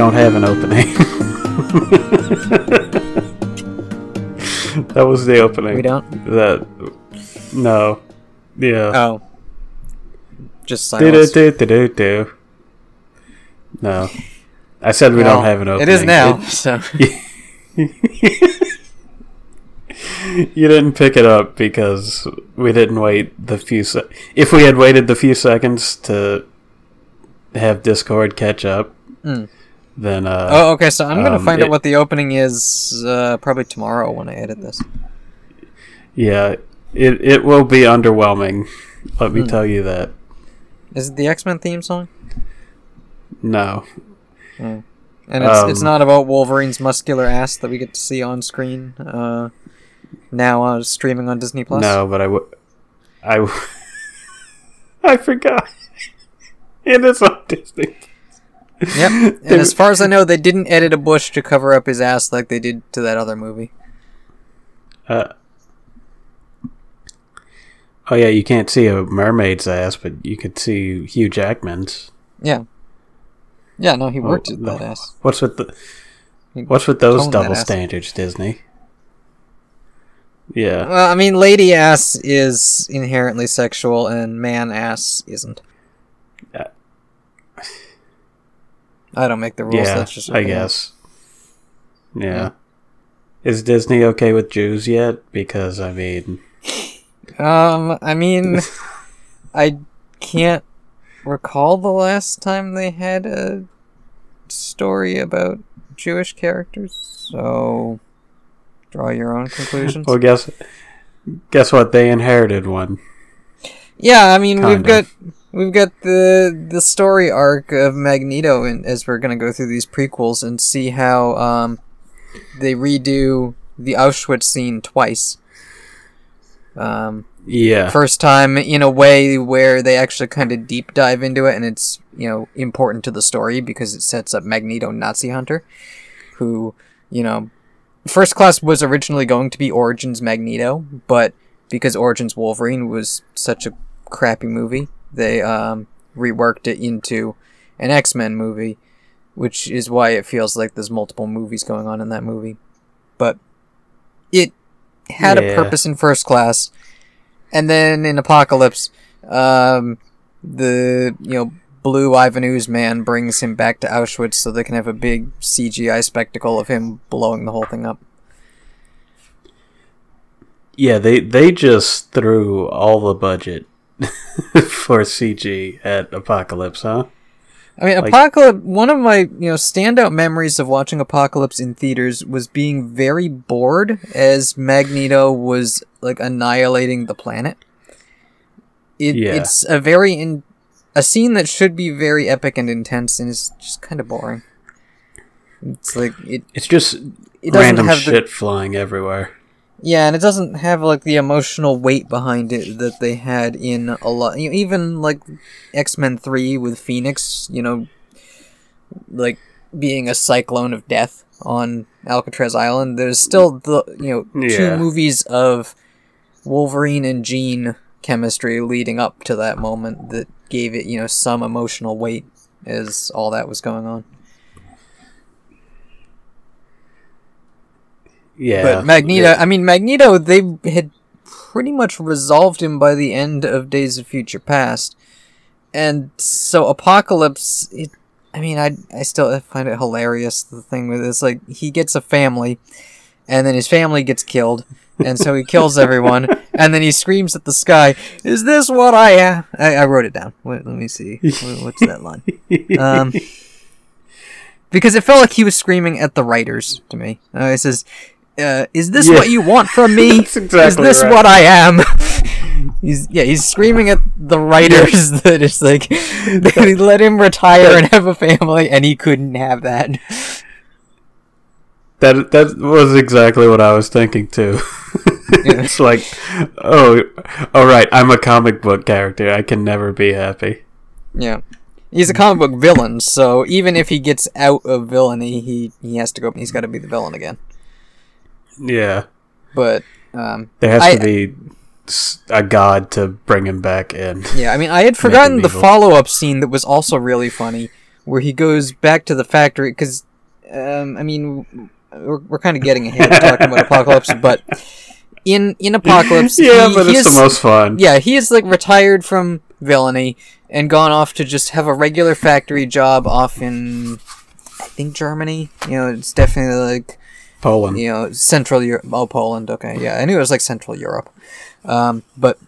We don't have an opening. that was the opening. We don't? That. No. Yeah. Oh. Just silence. do do do do. No. I said we Well, don't have an opening. It is now. It- so you didn't pick it up because we didn't wait the few se- if we had waited the few seconds to have discord catch up Mm. Then uh Oh, okay. So I'm gonna Um, find out what the opening is uh, probably tomorrow when I edit this. yeah it it will be underwhelming let me Hmm. tell you that Is it the X Men theme song? no And it's it's Um, not about Wolverine's muscular ass that we get to see on screen. Uh, now uh, streaming on Disney Plus. no but i w- i w- i forgot And it is on disney Yep. And as far as I know, they didn't edit a bush to cover up his ass like they did to that other movie. uh Oh yeah, you can't see a mermaid's ass, but you could see Hugh Jackman's. Yeah. Yeah. No, he Oh, worked at no. that ass. What's with the What's with those double standards, Disney? Yeah. Well, I mean, lady ass is inherently sexual, and man ass isn't. Uh, I don't make the rules. yeah, that's just I guess. Yeah. Is Disney okay with Jews yet? Because I mean, Um, I mean, I can't recall the last time they had a story about Jewish characters, so draw your own conclusions. well, guess guess what? They inherited one. yeah, I mean, we've kind got of. We've got the the story arc of Magneto, and as we're gonna go through these prequels and see how um they redo the Auschwitz scene twice. Um, Yeah. first time in a way where they actually kind of deep dive into it and it's you know important to the story because it sets up magneto nazi hunter who you know first class was originally going to be origins magneto but because origins wolverine was such a crappy movie they um, reworked it into an x-men movie which is why it feels like there's multiple movies going on in that movie. But it had a purpose in first class. And then in Apocalypse, um, the you know blue Ivan Ooze man brings him back to Auschwitz so they can have a big CGI spectacle of him blowing the whole thing up. Yeah, they they just threw all the budget for CG at Apocalypse, huh? I mean, Like- Apocalypse. One of my you know standout memories of watching Apocalypse in theaters was being very bored as Magneto was like annihilating the planet. It, Yeah. It's a very in a scene that should be very epic and intense, and is just kind of boring. It's like it. It's just It doesn't random have the shit flying everywhere. Yeah, and it doesn't have like the emotional weight behind it that they had in a lot. You know, even like X Men Three with Phoenix, you know, like being a cyclone of death on Alcatraz Island. There's still the you know two movies of Wolverine and Jean chemistry leading up to that moment that gave it you know some emotional weight as all that was going on. Yeah. But Magneto, I mean Magneto, they had pretty much resolved him by the end of Days of Future Past, and so Apocalypse. It, I mean, I I still find it hilarious. The thing with it's like he gets a family, and then his family gets killed, and so he kills everyone, and then he screams at the sky, "Is this what I am?" I, I wrote it down. Wait, let me see. What's that line? Um, because it felt like he was screaming at the writers to me. Uh, it says, uh, "Is this Yeah. what you want from me? That's Is this right. what I am?" he's yeah, he's screaming at the writers that it's like they let him retire and have a family, and he couldn't have that. That that was exactly what I was thinking too. Yeah. it's like, oh, all right. I'm a comic book character. I can never be happy. Yeah. He's a comic book villain, so even if he gets out of villainy, he, he has to go. He's got to be the villain again. Yeah, But um, there has I- to be a god to bring him back in. Yeah, I mean, I had forgotten the follow up scene that was also really funny, where he goes back to the factory because, um, I mean, we're, we're kind of getting ahead talking about Apocalypse, but in in Apocalypse, yeah, he, but he it's is- the most fun. yeah, he is like retired from villainy and gone off to just have a regular factory job off in, I think Germany. You know, it's definitely like Poland. you know Central Europe. Oh, Poland. Okay, yeah, I knew it was like Central Europe. Um, but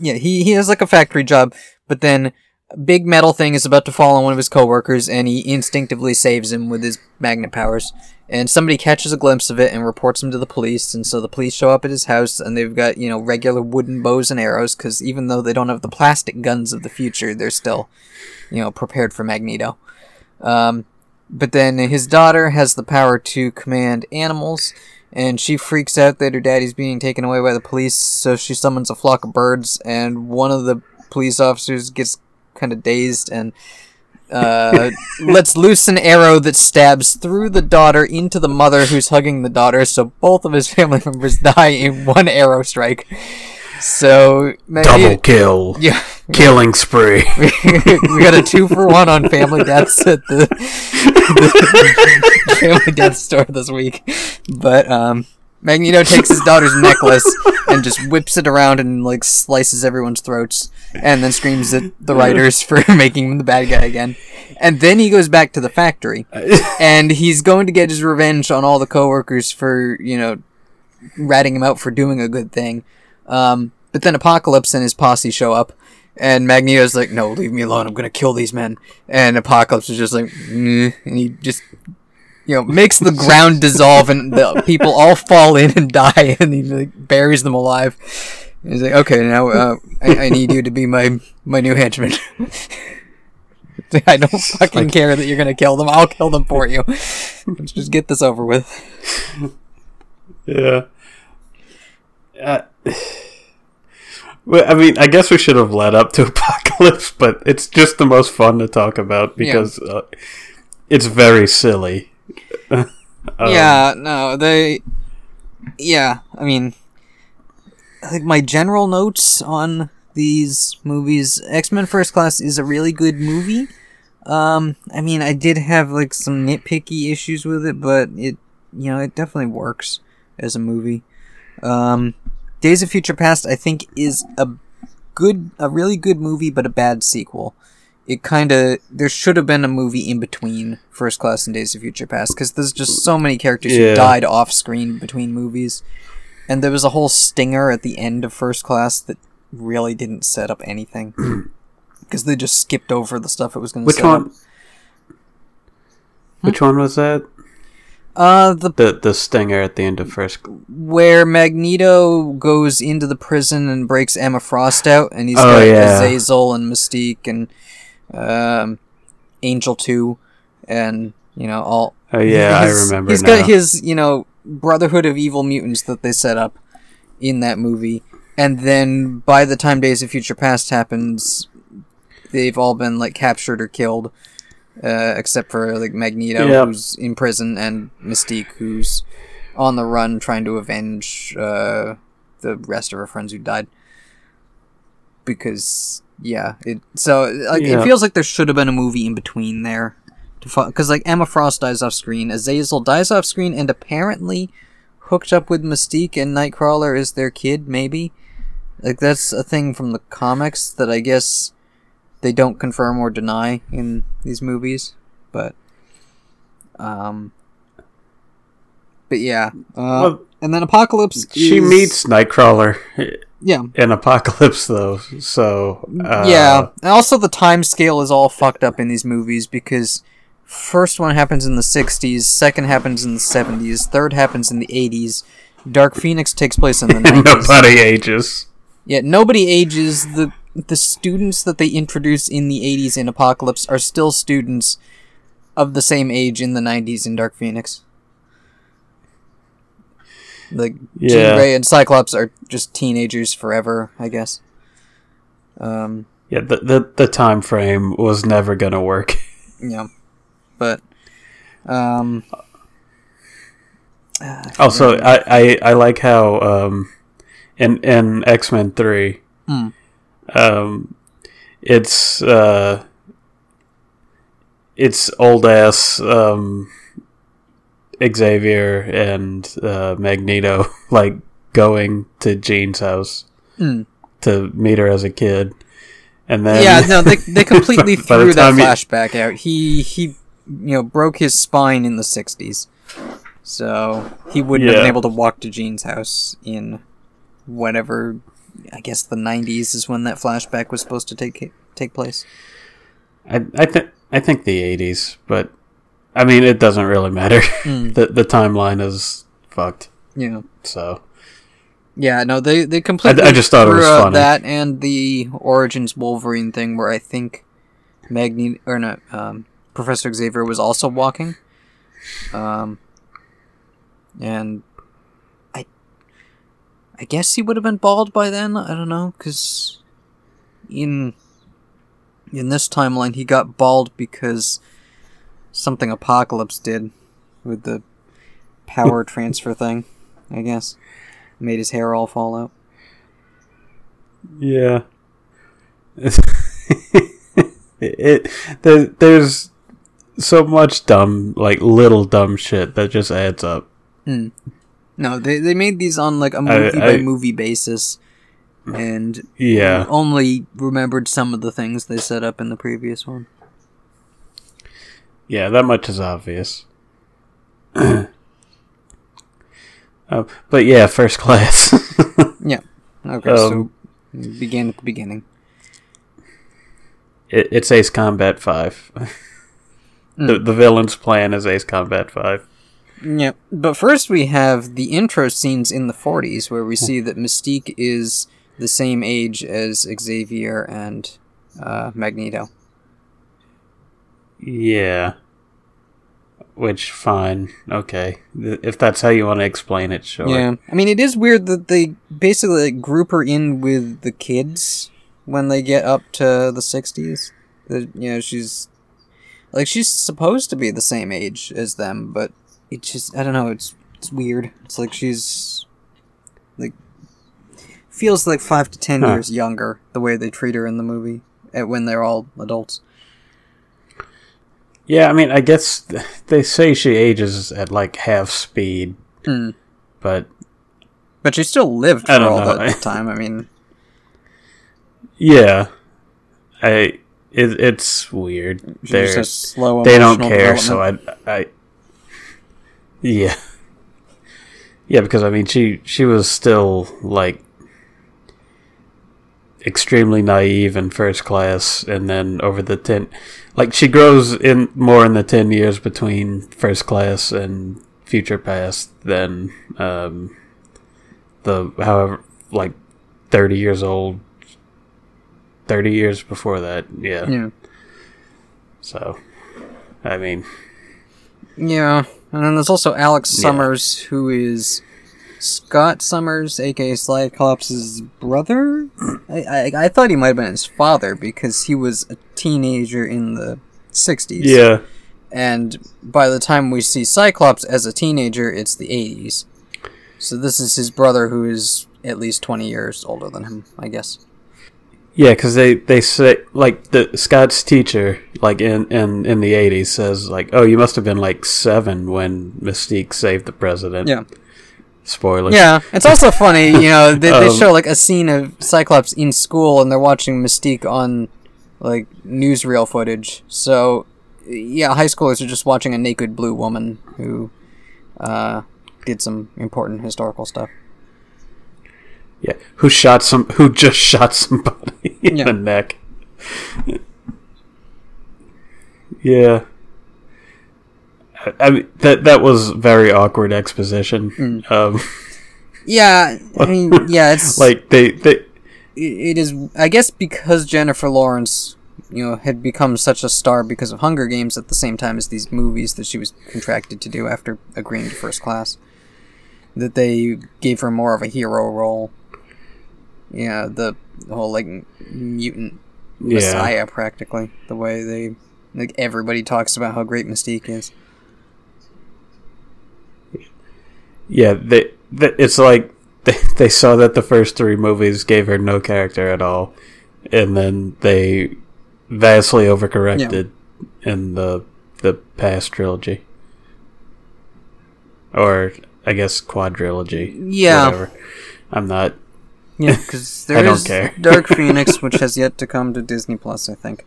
yeah, he he has like a factory job, but then a big metal thing is about to fall on one of his coworkers, and he instinctively saves him with his magnet powers. And somebody catches a glimpse of it and reports him to the police, and so the police show up at his house, and they've got you know regular wooden bows and arrows, because even though they don't have the plastic guns of the future, they're still you know prepared for Magneto. Um, but then his daughter has the power to command animals, and she freaks out that her daddy's being taken away by the police, so she summons a flock of birds, and one of the police officers gets kind of dazed and uh, lets loose an arrow that stabs through the daughter into the mother who's hugging the daughter, so both of his family members die in one arrow strike. So Double kill. yeah, Killing spree. we got a two for one on family deaths at the, the family death store this week. But um, Magneto takes his daughter's necklace and just whips it around and like slices everyone's throats, and then screams at the writers for making him the bad guy again. And then he goes back to the factory, and he's going to get his revenge on all the coworkers for you know ratting him out for doing a good thing. Um, but then Apocalypse and his posse show up, and Magneto's like, "No, leave me alone. I'm gonna kill these men." And Apocalypse is just like, "Meh," and he just, you know, makes the ground dissolve, and the people all fall in and die, and he like buries them alive. And he's like, "Okay, now uh, I, I need you to be my my new henchman." I don't fucking like- care that you're gonna kill them. I'll kill them for you. Let's just get this over with. Yeah. Uh, well, I mean, I guess we should have led up to Apocalypse, but it's just the most fun to talk about because uh, it's very silly. Um, yeah, no, they. Yeah, I mean, I think my general notes on these movies, X Men First Class is a really good movie. Um, I mean, I did have like some nitpicky issues with it, but it, you know, it definitely works as a movie. Um, Days of Future Past, I think, is a good, a really good movie, but a bad sequel it kind of there should have been a movie in between First Class and Days of Future Past because there's just so many characters Yeah. who died off screen between movies, and there was a whole stinger at the end of First Class that really didn't set up anything because they just skipped over the stuff it was going to which set one? up. Which one was that? Uh, the The the stinger at the end of first. where Magneto goes into the prison and breaks Emma Frost out, and he's Oh, got yeah. Azazel and Mystique and um, Angel Two, and you know all. Oh yeah, his- I remember He's now. got his you know Brotherhood of Evil Mutants that they set up in that movie, and then by the time Days of Future Past happens, they've all been like captured or killed. Uh, except for like Magneto, who's in prison, and Mystique, who's on the run trying to avenge uh, the rest of her friends who died. Because yeah, it so like Yeah. it feels like there should have been a movie in between there, to because like Emma Frost dies off screen, Azazel dies off screen, and apparently hooked up with Mystique and Nightcrawler is their kid, maybe. Like that's a thing from the comics that I guess they don't confirm or deny in these movies, but um, but yeah, uh, Well, and then Apocalypse. she is- meets Nightcrawler yeah, in Apocalypse, though. So uh, yeah. And also, the time scale is all fucked up in these movies because first one happens in the '60s, second happens in the '70s, third happens in the '80s. Dark Phoenix takes place in the '90s. nobody ages. Yeah, nobody ages. The the students that they introduce in the 80s in Apocalypse are still students of the same age in the 90s in Dark Phoenix. Like Yeah. Jean Grey and Cyclops are just teenagers forever, I guess. Um, Yeah, the, the the time frame was never gonna work. yeah. But um I Also. I, I, I like how um, in in X Men Three, Hmm. Um, it's uh, it's old ass um, Xavier and uh, Magneto like going to Jean's house Mm. to meet her as a kid, and then yeah, no, they they completely threw that time he- flashback out. He he, you know, broke his spine in the '60s, so he wouldn't have been able to walk to Jean's house in whatever. I guess the '90s is when that flashback was supposed to take take place. I I think I think the eighties, but I mean it doesn't really matter. Mm. the the timeline is fucked. Yeah, So yeah, no, they they completely. I just thought it was funny. that and the Origins Wolverine thing, where I think Magneto or not, um, Professor Xavier was also walking. Um, and I, I guess he would have been bald by then. I don't know, because in in this timeline he got bald because something Apocalypse did with the power transfer thing. I guess made his hair all fall out. yeah, it there, there's so much dumb like little dumb shit that just adds up. Hmm. No, they they made these on like a movie by I- movie basis, and Yeah, only remembered some of the things they set up in the previous one. yeah, that much is obvious. Uh, but yeah, first class. Yeah. Okay, Um, so begin at the beginning. it, it's Ace Combat Five. the the villain's plan is Ace Combat Five. Yeah, but first we have the intro scenes in the 40s where we see that Mystique is the same age as Xavier and uh, Magneto. Yeah. Which fine, okay. If that's how you want to explain it, sure. Yeah, I mean it is weird that they basically like, group her in with the kids when they get up to the sixties. That you know she's like she's supposed to be the same age as them, but it just I don't know. It's it's weird. It's like she's like feels like five to ten Huh. years younger the way they treat her in the movie at when they're all adults. Yeah, I mean, I guess they say she ages at like half speed, Hmm. but But she still lived for all know. that time. I mean, yeah, I it, it's weird. They're, slow. they don't care, so. I, I, yeah, yeah, because I mean, she she was still like extremely naive in first class, and then over the ten, like she grows in more in the ten years between first class and future past than um, the however like thirty years old. Thirty years before that, yeah. yeah. So, I mean, Yeah, and then there's also Alex Yeah. Summers, who is Scott Summers, aka Cyclops' brother. I, I I thought he might have been his father because he was a teenager in the '60s. yeah, and by the time we see Cyclops as a teenager, it's the '80s. So this is his brother, who is at least 20 years older than him, I guess. Yeah, because they they say like the Scott's teacher, like in in in the eighties, says like, oh, you must have been like seven when Mystique saved the president. Yeah. Spoilers. Yeah, it's also funny, you know, they, they Um, show like a scene of Cyclops in school and they're watching Mystique on like newsreel footage. So, yeah, high schoolers are just watching a naked blue woman who uh, did some important historical stuff. Yeah. Who shot some? Who just shot somebody in Yeah. the neck? Yeah. I- I mean that that was very awkward exposition. Mm. Um, Yeah, I mean, yeah, it's like they they it- it is. I guess because Jennifer Lawrence, you know, had become such a star because of Hunger Games at the same time as these movies that she was contracted to do after agreeing to First Class, that they gave her more of a hero role. Yeah, the, whole like mutant yeah messiah, practically the way they like everybody talks about how great Mystique is. yeah they, they it's like they they saw that the first three movies gave her no character at all, and then they vastly overcorrected in the the past trilogy, or I guess quadrilogy. Yeah. whatever. I'm not. Yeah, because there is. Dark Phoenix, which has yet to come to Disney Plus. I think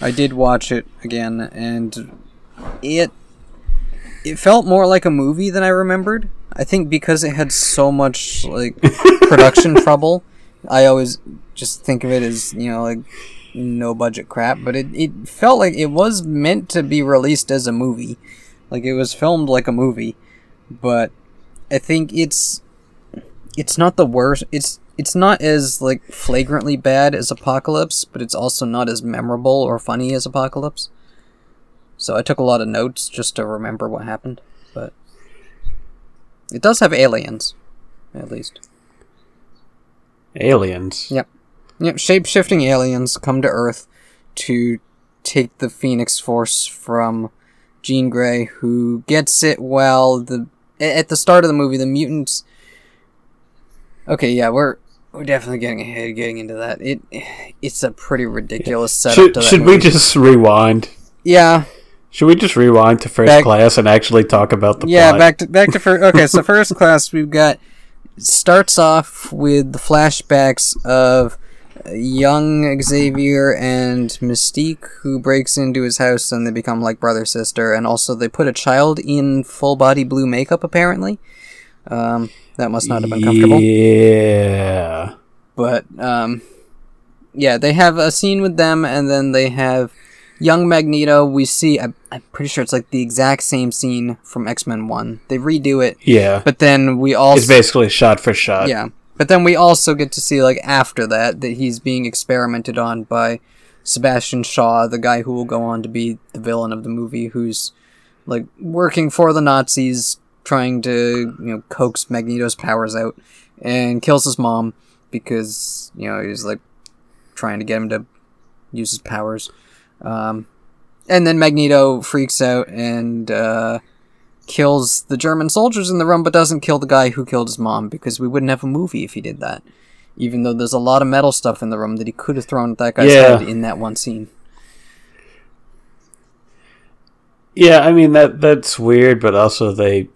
I did watch it again, and it it felt more like a movie than I remembered. I think because it had so much like production trouble, I always just think of it as you know like no budget crap. But it it felt like it was meant to be released as a movie, like it was filmed like a movie. But I think it's it's not the worst. It's it's not as like flagrantly bad as Apocalypse, but it's also not as memorable or funny as Apocalypse. So I took a lot of notes just to remember what happened, but it does have aliens, at least. Aliens. Yep. Yep, shape-shifting aliens come to Earth to take the Phoenix Force from Jean Grey, who gets it while the at the start of the movie the mutants. Okay, yeah, we're we're definitely getting ahead, getting into that. It it's a pretty ridiculous setup. Should to that should we just rewind? Yeah, Should we just rewind to first Back- class and actually talk about the yeah. plot? Back to back to first. Okay, so first class we've got starts off with the flashbacks of young Xavier and Mystique, who breaks into his house and they become like brother sister, and also they put a child in full body blue makeup. Apparently, um, that must not have been comfortable. Yeah. But um, yeah, they have a scene with them, and then they have young Magneto. We see. I, I'm pretty sure it's like the exact same scene from X Men One. They redo it, Yeah. but then we also it's basically shot for shot. yeah. But then we also get to see like after that that he's being experimented on by Sebastian Shaw, the guy who will go on to be the villain of the movie, who's like working for the Nazis, trying to you know coax Magneto's powers out, and kills his mom because you know he's like trying to get him to use his powers. Um, and then Magneto freaks out and uh, kills the German soldiers in the room, but doesn't kill the guy who killed his mom because we wouldn't have a movie if he did that. Even though there's a lot of metal stuff in the room that he could have thrown at that guy's Yeah. head in that one scene. Yeah, I mean that that's weird, but also they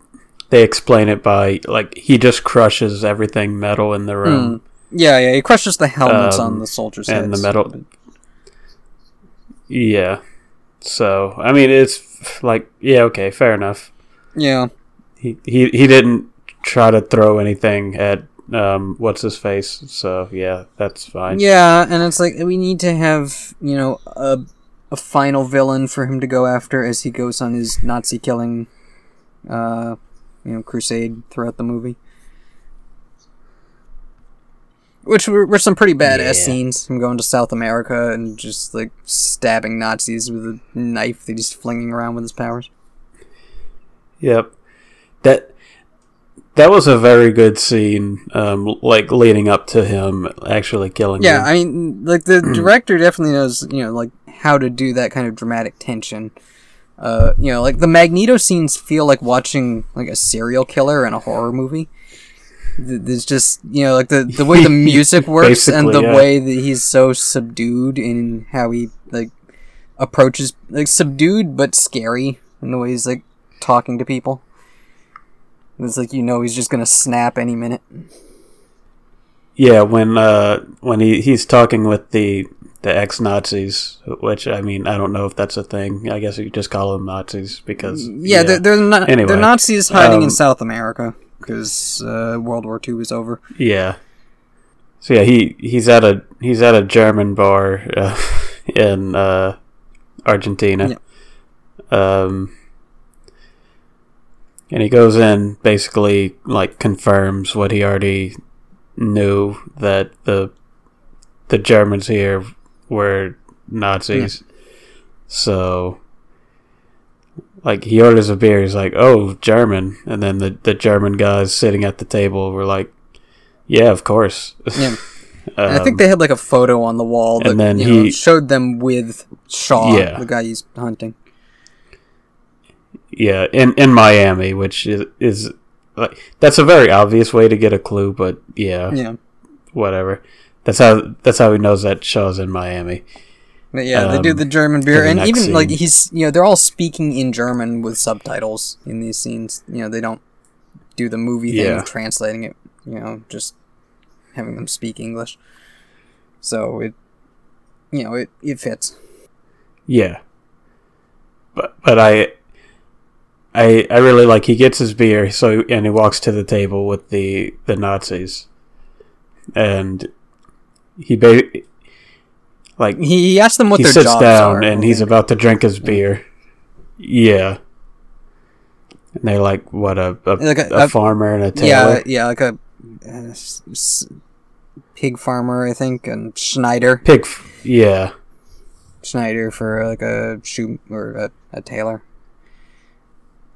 they explain it by like he just crushes everything metal in the room. Yeah, yeah, he crushes the helmets on Um, the soldiers' and the heads. metal- Yeah. So I mean it's like yeah, okay, fair enough. Yeah, He he he didn't try to throw anything at um what's his face, so yeah, that's fine. yeah, and it's like we need to have you know a a final villain for him to go after as he goes on his Nazi killing, uh, you know, crusade throughout the movie. Which were, were some pretty badass Yeah. scenes. Him going to South America and just like stabbing Nazis with a knife that he's flinging around with his powers. Yep. That that was a very good scene, um, like leading up to him actually killing. Yeah, him. I mean, like the director definitely knows, you know, like how to do that kind of dramatic tension. Uh, you know, like the Magneto scenes feel like watching like a serial killer in a horror movie. Th- There's just you know like the the way the music works and the yeah. way that he's so subdued in how he like approaches like subdued but scary in the way he's like talking to people. It's like you know he's just gonna snap any minute. yeah. When uh, when he he's talking with the the ex Nazis, which I mean, I don't know if that's a thing. I guess you just call them Nazis because Yeah, they're they're, not, Anyway, they're Nazis hiding in um, South America because uh, World War II is over. Yeah. So yeah, he he's at a he's at a German bar uh, in uh, Argentina. Um, and he goes in basically like confirms what he already knew that the the Germans here were Nazis. So like he orders a beer, he's like, "Oh, German," and then the the German guys sitting at the table were like, "Yeah, of course." Yeah. And I think Um, they had like a photo on the wall that and then you know, he- showed them with Shaw, Yeah. the guy he's hunting. yeah, in in Miami, which is is like that's a very obvious way to get a clue, but yeah, Yeah, whatever. That's how that's how he knows that Shaw's in Miami. But yeah, they do Um, the German beer, and even like he's you know they're all speaking in German with subtitles in these scenes. You know they don't do the movie thing Yeah. of translating it. You know, just having them speak English. So it, you know, it it fits. Yeah. But but I I I really like he gets his beer so and he walks to the table with the the Nazis. And he ba- like He, asked them what he their sits jobs down are, and he's about to drink his beer. Yeah. And they're like what a a, Like a- a, a- farmer and a yeah, tailor. yeah, like a uh, s- s- pig farmer, I think, and Schneider, Pig f- yeah. Schneider for like a shoe or a, a tailor.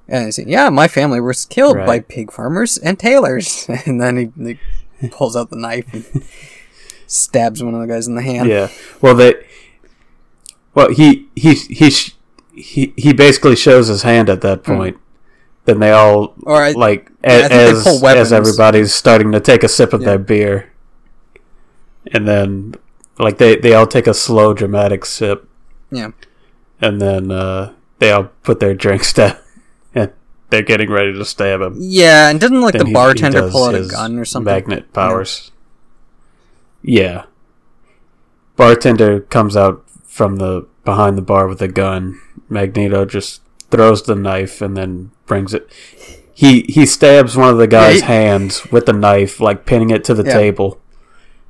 And he said, "Yeah, my family was killed by pig farmers and tailors." And then he, he pulls out the knife and stabs one of the guys in the hand. Yeah. Well, they. Well, he he he he he basically shows his hand at that point. Then they all Or I, like yeah, I a- think they as as everybody's starting to take a sip of Yeah. their beer, and then like they they all take a slow dramatic sip, yeah, and then uh, they all put their drinks down, and they're getting ready to stab him. yeah, and didn't like Then the he- he bartender does pull out a gun or something? Magnet powers. Yeah. Bartender comes out from the behind the bar with a gun. Magneto just throws the knife and then brings it. He he stabs one of the guy's Yeah, hands with the knife, like pinning it to the Yeah. table.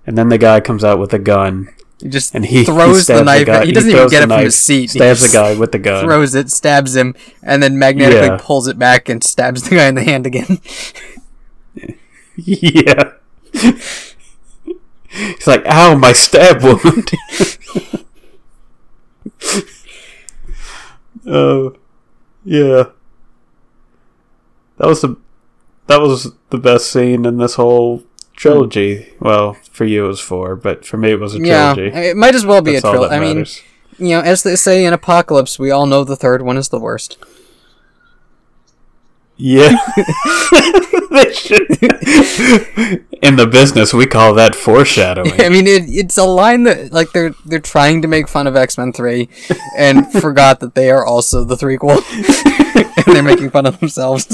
And then the guy comes out with a gun, He just and he he throws stabs the knife. guy- he doesn't even get the it from his seat. He Stabs the guy with the gun. throws it, stabs him, and then magnetically Yeah. pulls it back and stabs the guy in the hand again. Yeah. He's like, "Ow, my stab wound." Oh, yeah. That was the that was the best scene in this whole trilogy. Well, for you it was four, but for me it was a trilogy. yeah, trilogy. it might as well be That's a trilogy. I mean, you know, as they say in Apocalypse, we all know the third one is the worst. Yeah. In the business, we call that foreshadowing. I mean, it, it's a line that like they're they're trying to make fun of X Men Three, and forgot that they are also the threequel, and they're making fun of themselves.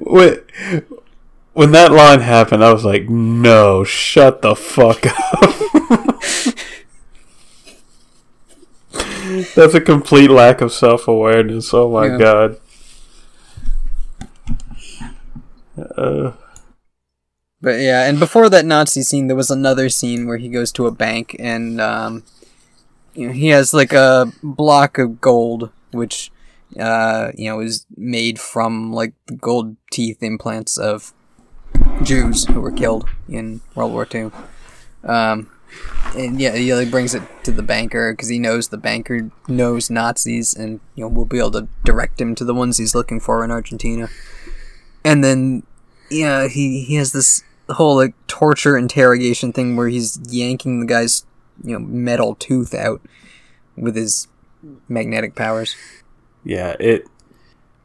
when, when that line happened, I was like, "No, shut the fuck up." That's a complete lack of self awareness. Oh my Yeah. god. Uh, But yeah, and before that Nazi scene, there was another scene where he goes to a bank and um, you know, he has like a block of gold, which uh, you know is made from like the gold teeth implants of Jews who were killed in World War Two. Um, and yeah, he like brings it to the banker because he knows the banker knows Nazis, and you know we'll be able to direct him to the ones he's looking for in Argentina. And then, yeah, he he has this whole like torture interrogation thing where he's yanking the guy's you know metal tooth out with his magnetic powers. yeah, it.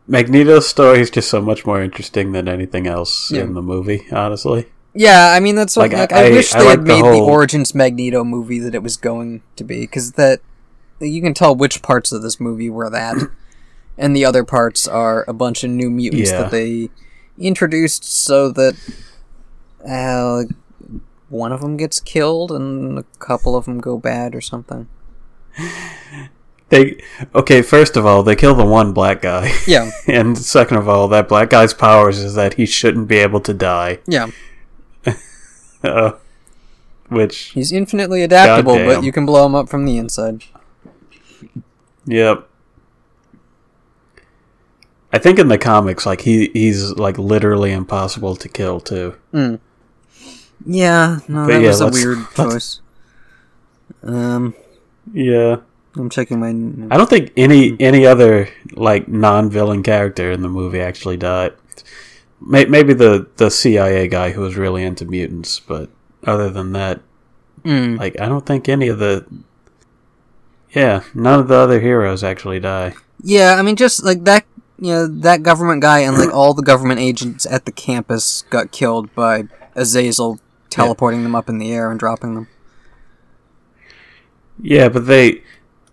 Magneto's story is just so much more interesting than anything else Yeah. in the movie. Honestly, Yeah, I mean that's what Like, like, I- I, wish I they like had the made the Origins Magneto movie that it was going to be because that you can tell which parts of this movie were that, and the other parts are a bunch of new mutants Yeah. that they introduced so that uh, one of them gets killed and a couple of them go bad or something. they okay. First of all, they kill the one black guy. Yeah, And second of all, that black guy's powers is that he shouldn't be able to die. yeah. Uh, which, He's infinitely adaptable, but you can blow him up from the inside. yep. I think in the comics, like he he's like literally impossible to kill too. Mm. Yeah, no, But that yeah, was a weird choice. Um, Yeah, I'm checking my. I don't think any any other like non-villain character in the movie actually died. May- Maybe the the CIA guy who was really into mutants, but other than that, Mm. like I don't think any of the yeah, none of the other heroes actually die. Yeah, I mean, just like that, you know, that government guy and like all the government agents at the campus got killed by Azazel teleporting them up in the air and dropping them. Yeah, but they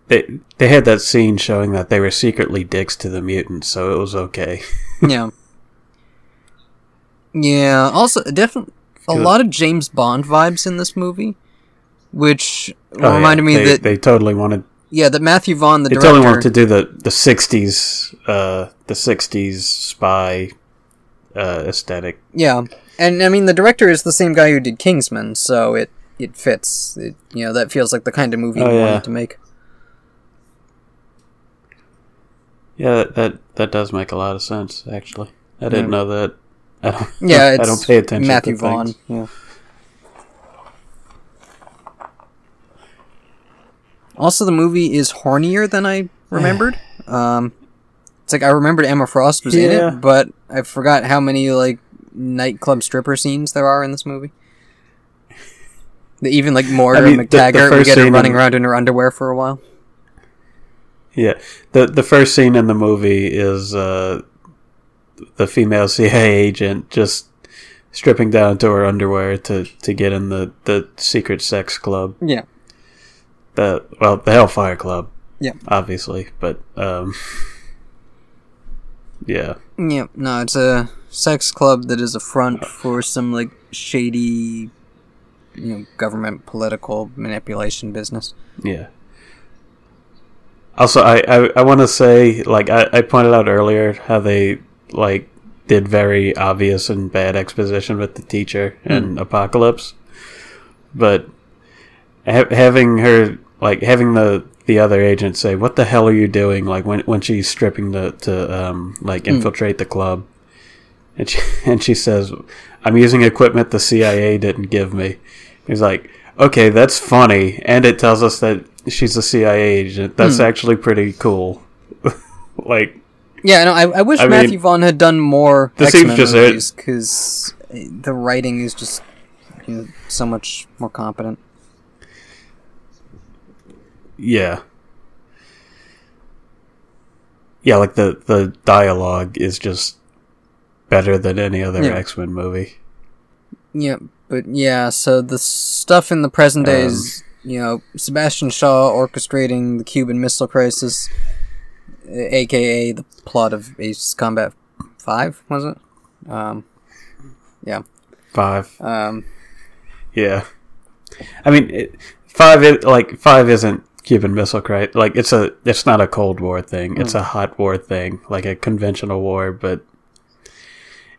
they they had that scene showing that they were secretly dicks to the mutants, so it was okay. yeah. Yeah. Also, definitely a lot of James Bond vibes in this movie, which Oh, yeah, reminded me they, that they totally wanted yeah, that Matthew Vaughn, the director. they director, totally wanted to do the the '60s uh the '60s spy uh aesthetic. yeah, and I mean the director is the same guy who did Kingsman, so it it fits. It, you know, that feels like the kind of movie Oh, he yeah. wanted to make. Yeah, that, that that does make a lot of sense. Actually, I didn't Yeah. know that. I don't. Yeah, it's I don't pay attention. Matthew to Vaughn. things. Yeah. Also, the movie is hornier than I remembered. um, it's like I remembered Emma Frost was in it, but I forgot how many like nightclub stripper scenes there are in this movie. Even like Morgan I mean, the- the MacTaggert, we first get her running in- around in her underwear for a while. Yeah, the the first scene in the movie is uh, the female CIA agent just stripping down to her underwear to, to get in the, the secret sex club. Yeah. The well, the Hellfire Club. Yeah. obviously, but um, yeah, Yeah, no, it's a sex club that is a front for some like shady, you know, government political manipulation business. yeah. Also, I I, I want to say like I, I pointed out earlier how they like did very obvious and bad exposition with the teacher hmm. and Apocalypse, but ha- having her like having the the other agent say, "What the hell are you doing?" Like when when she's stripping to to um like hmm. infiltrate the club, and she and she says, "I'm using equipment the CIA didn't give me." He's like, "Okay, that's funny," and it tells us that she's a CIA agent. That's hmm. actually pretty cool. like, Yeah, no, I, I wish I Matthew mean, Vaughn had done more this X seems Men just movies because eh, the writing is just you know, so much more competent. yeah. Yeah, like the the dialogue is just better than any other Yeah. X Men movie. Yeah, but yeah, so the stuff in the present day um, is, you know, Sebastian Shaw orchestrating the Cuban Missile Crisis, aka the plot of Ace Combat 5, was it? Um, yeah, Five. um, Yeah, I mean, it, five. Is, like five isn't Cuban Missile Crisis. Like it's a. It's not a Cold War thing. It's a hot war thing, like a conventional war. But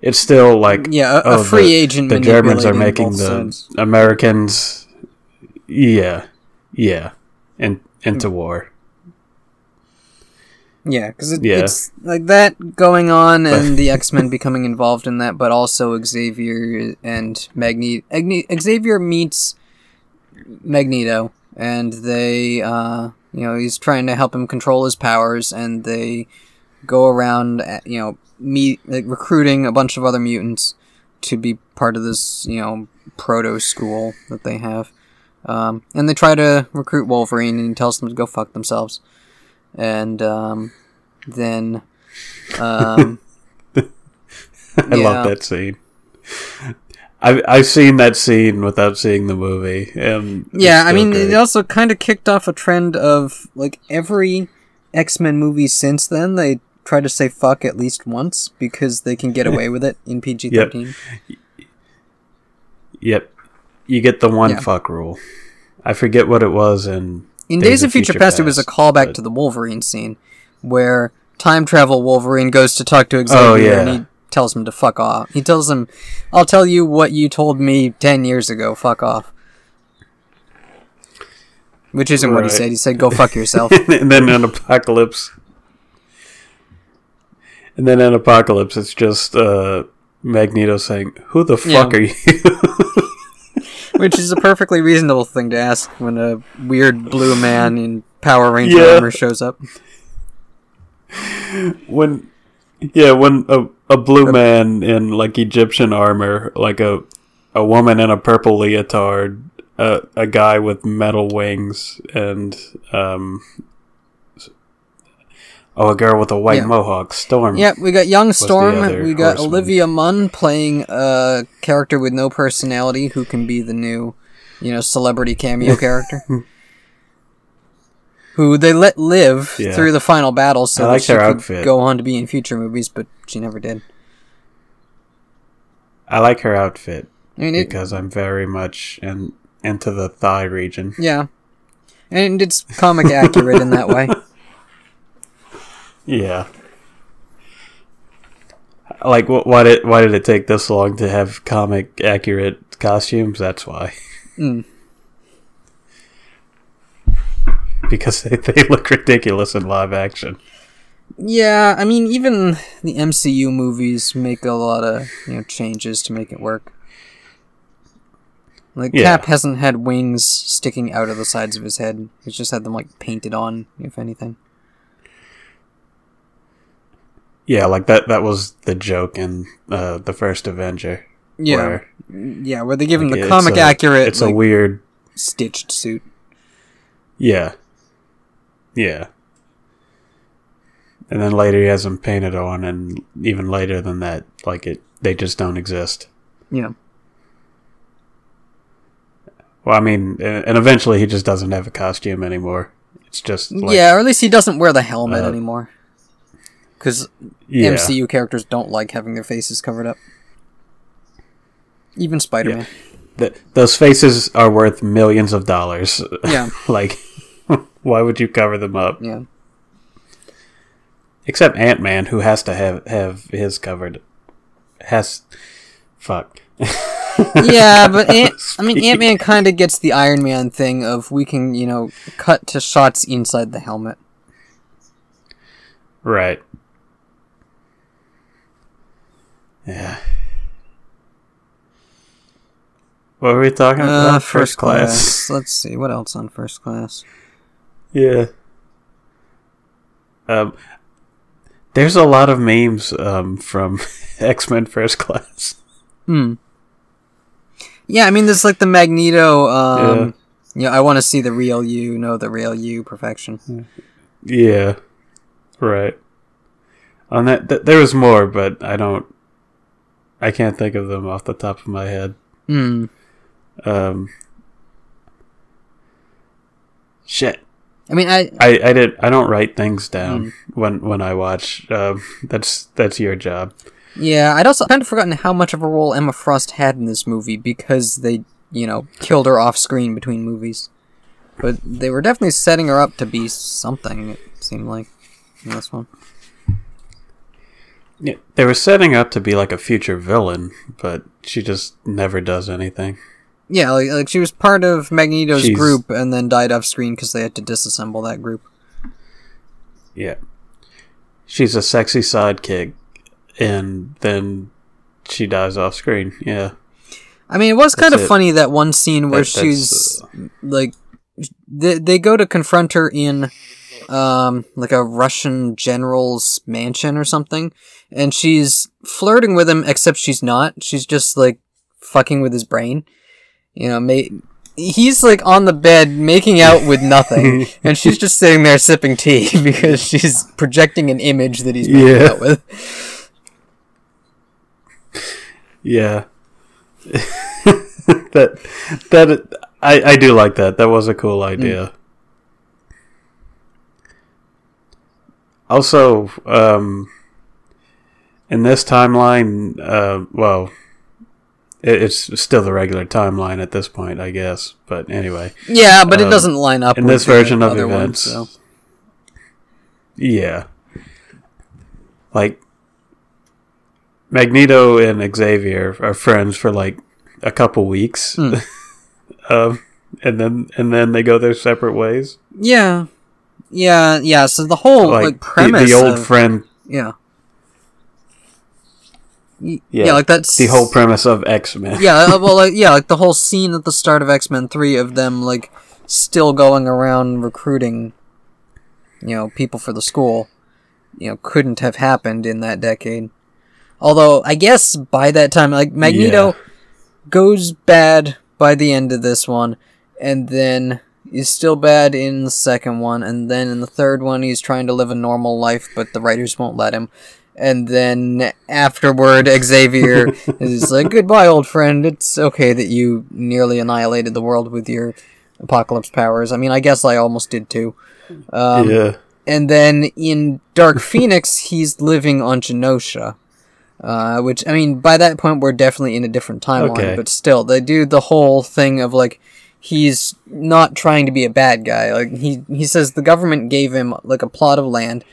it's still like yeah, a, oh, a free the, agent. The Germans are making the sides. Americans. Yeah, yeah, and into war. Yeah, because it, Yeah. it's like that going on, and the X Men becoming involved in that, but also Xavier and Magneto. Xavier meets Magneto, and they, uh, you know, he's trying to help him control his powers, and they go around, uh, you know, meet like recruiting a bunch of other mutants to be part of this, you know, proto school that they have. Um, and they try to recruit Wolverine, and he tells them to go fuck themselves and um, then um, I Yeah. love that scene. I've I've seen that scene without seeing the movie, yeah, I mean, great. it also kind of kicked off a trend of like every X Men movie since then. They try to say fuck at least once because they can get away with it in PG thirteen. Yep. You get the one Yeah. fuck rule. I forget what it was in In Days, of Future, Past, it was a callback but- to the Wolverine scene where time travel Wolverine goes to talk to Xavier Oh, yeah. and he tells him to fuck off. He tells him, "I'll tell you what you told me ten years ago. Fuck off." Which isn't what he said. He said, "Go fuck yourself." and then an Apocalypse And then an Apocalypse it's just uh Magneto saying, Who the Yeah. fuck are you? Which is a perfectly reasonable thing to ask when a weird blue man in Power Ranger Yeah. armor shows up. when yeah, when a a blue man in like Egyptian armor, like a a woman in a purple leotard, a a guy with metal wings, and um, oh, a girl with a white Yeah. mohawk, Storm. Yep, we got Young Storm. We got horseman? Olivia Munn playing a character with no personality who can be the new, you know, celebrity cameo character. who they let live Yeah. through the final battle, so I that she could outfit. go on to be in future movies, but she never did. I like her outfit I mean, it, because I'm very much in, into the thigh region. yeah, and it's comic accurate in that way. Yeah. Like, wh- why did why did it take this long to have comic accurate costumes? That's why. Mm. Because they, they look ridiculous in live action. Yeah, I mean, even the MCU movies make a lot of you know changes to make it work. Like Yeah. Cap hasn't had wings sticking out of the sides of his head; he's just had them like painted on, if anything. Yeah, like that. That was the joke in uh, the first Avenger. Yeah, where, yeah, where they give him like, the it's comic a- accurate, It's like, a weird. stitched suit. Yeah. Yeah. And then later he has them painted on, and even later than that, like it, they just don't exist. Yeah, Well, I mean, and and eventually he just doesn't have a costume anymore. It's just like, yeah, or at least he doesn't wear the helmet uh, anymore. Because yeah, MCU characters don't like having their faces covered up. Even Spider Man. Th- those faces are worth millions of dollars. Yeah. like, why would you cover them up? Yeah. Except Ant Man, who has to have have his covered. Has, fuck. yeah, but Ant- I mean, Ant Man kind of gets the Iron Man thing of we can, you know, cut to shots inside the helmet. Right. Yeah. What were we talking Uh, about? first class. Let's see what else on first class. Yeah. Um, there's a lot of memes um, from X Men First Class. Hmm. Yeah, I mean, there's like the Magneto. Um, yeah. I want to see the real you, know the real you, perfection. Yeah. Right. On that, th- there was more, but I don't. I can't think of them off the top of my head. Hmm. Um. Shit. I mean, I I, I did I don't write things down Mm. when when I watch. Um, that's that's your job. yeah, I'd also kind of forgotten how much of a role Emma Frost had in this movie because they, you know, killed her off screen between movies. But they were definitely setting her up to be something. It seemed like in this one. Yeah, they were setting up to be like a future villain, but she just never does anything. Yeah, like, like she was part of Magneto's She's- group and then died off screen because they had to disassemble that group. Yeah, she's a sexy sidekick, and then she dies off screen. Yeah, I mean, it was kind of it. funny that one scene where That- that's, she's like, they they go to confront her in, um, like a Russian general's mansion or something, and she's flirting with him, except she's not. She's just like fucking with his brain. You know, he's like on the bed making out with nothing, and she's just sitting there sipping tea because she's projecting an image that he's making Yeah. out with. yeah. that that I I do like that. That was a cool idea. Also, um, in this timeline, uh, well, it's still the regular timeline at this point, I guess. But anyway, Yeah, but it Um, doesn't line up in this version of events, Ones, so. yeah, like Magneto and Xavier are friends for like a couple weeks, Hmm. um, and then and then they go their separate ways. Yeah, yeah, yeah. So the whole like, like premise, the, old of- friend, yeah. Yeah, yeah, like that's the whole premise of X Men. yeah, uh, well, like, yeah, like the whole scene at the start of X Men Three of them like still going around recruiting, you know, people for the school, you know, couldn't have happened in that decade. Although I guess by that time, like Magneto Yeah. goes bad by the end of this one, and then is still bad in the second one, and then in the third one he's trying to live a normal life, but the writers won't let him. And then afterward, Xavier is like, "Goodbye, old friend. It's okay that you nearly annihilated the world with your Apocalypse powers. I mean, I guess I almost did too. Um, yeah. And then in Dark Phoenix, he's living on Genosha. Uh, which, I mean, by that point, we're definitely in a different timeline, Okay. but still, they do the whole thing of like, he's not trying to be a bad guy. Like, he, he says the government gave him, like, a plot of land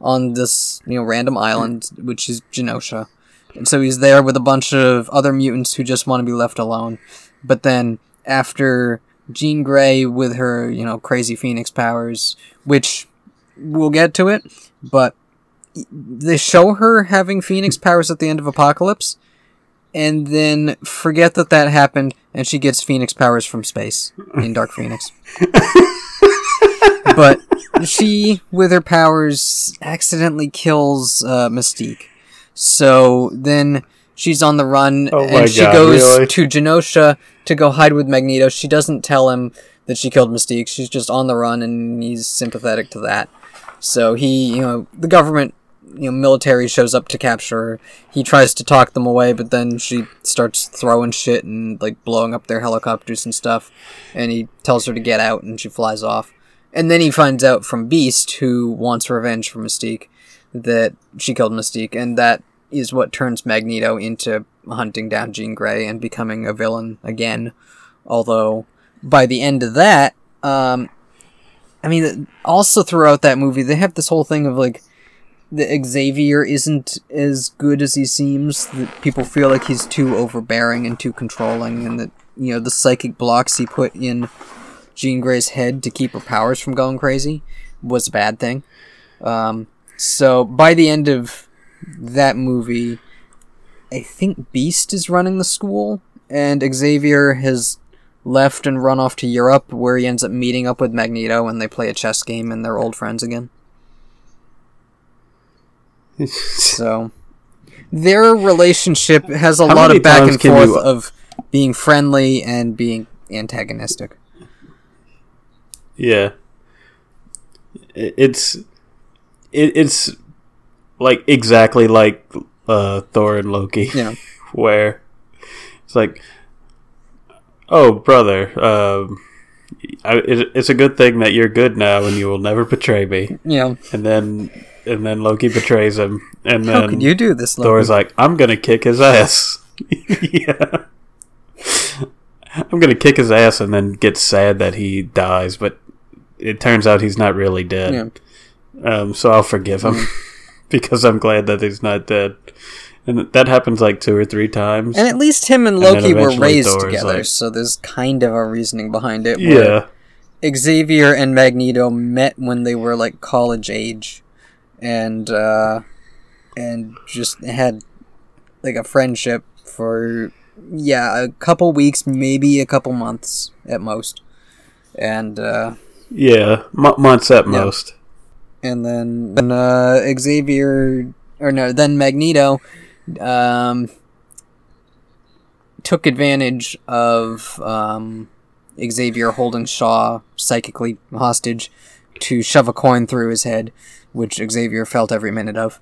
on this, you know, random island, which is Genosha. And so he's there with a bunch of other mutants who just want to be left alone. But then, after Jean Grey with her, you know, crazy Phoenix powers, which we'll get to it, but they show her having Phoenix powers at the end of Apocalypse, and then forget that that happened, and she gets Phoenix powers from space in Dark Phoenix. but she, with her powers, accidentally kills uh, Mystique. So then she's on the run, Oh and she God, goes really? to Genosha to go hide with Magneto. She doesn't tell him that she killed Mystique. She's just on the run, and he's sympathetic to that. So he, you know, the government, you know, military shows up to capture her. He tries to talk them away, but then she starts throwing shit and like blowing up their helicopters and stuff. And he tells her to get out, and she flies off. And then he finds out from Beast, who wants revenge for Mystique, that she killed Mystique, and that is what turns Magneto into hunting down Jean Grey and becoming a villain again. Although by the end of that, um, I mean, also throughout that movie, they have this whole thing of like the Xavier isn't as good as he seems. That people feel like he's too overbearing and too controlling, and that you know the psychic blocks he put in Jean Grey's head to keep her powers from going crazy was a bad thing. Um, so by the end of that movie, I think Beast is running the school, and Xavier has left and run off to Europe, where he ends up meeting up with Magneto, and they play a chess game, and they're old friends again. So their relationship has a How lot of back and forth you- of being friendly and being antagonistic. Yeah. It's it, it's like exactly like uh Thor and Loki Yeah. where it's like oh brother um I, it, it's a good thing that you're good now and you will never betray me Yeah. and then and then Loki betrays him and then How could you do this, Thor's Loki? like I'm going to kick his ass yeah I'm going to kick his ass and then get sad that he dies but it turns out he's not really dead Yeah. um, so I'll forgive him because I'm glad that he's not dead. And that happens like two or three times. And at least him and Loki were raised Thor's together, like- so there's kind of a reasoning behind it. yeah, Xavier and Magneto met when they were like college age, and uh, and just had like a friendship for yeah a couple weeks, maybe a couple months at most, and uh, yeah, m- months at Yeah. most. and then then uh, Xavier or no, then Magneto um, took advantage of um, Xavier holding Shaw psychically hostage to shove a coin through his head, which Xavier felt every minute of,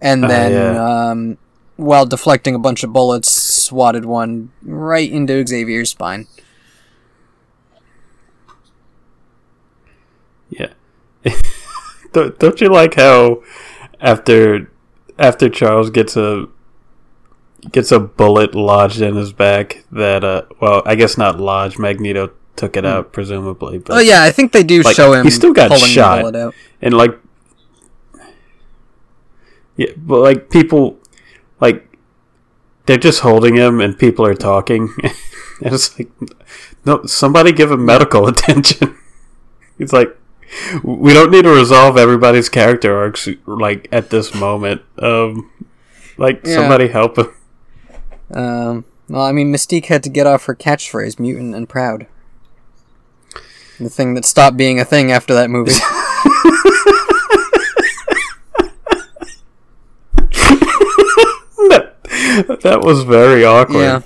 and Ah, then yeah. um, while deflecting a bunch of bullets, swatted one right into Xavier's spine. Yeah. don't, don't you like how after after Charles gets a gets a bullet lodged in his back that uh well I guess not lodged Magneto took it out presumably but Oh yeah, I think they do Like, show him. he still got shot. The bullet out. and like yeah but like people like they're just holding him and people are talking and it's like no somebody give him medical attention it's like we don't need to resolve everybody's character arcs like at this moment um like Yeah. somebody help him Um, well, I mean, Mystique had to get off her catchphrase, mutant and proud. The thing that stopped being a thing after that movie. that, was very awkward yeah.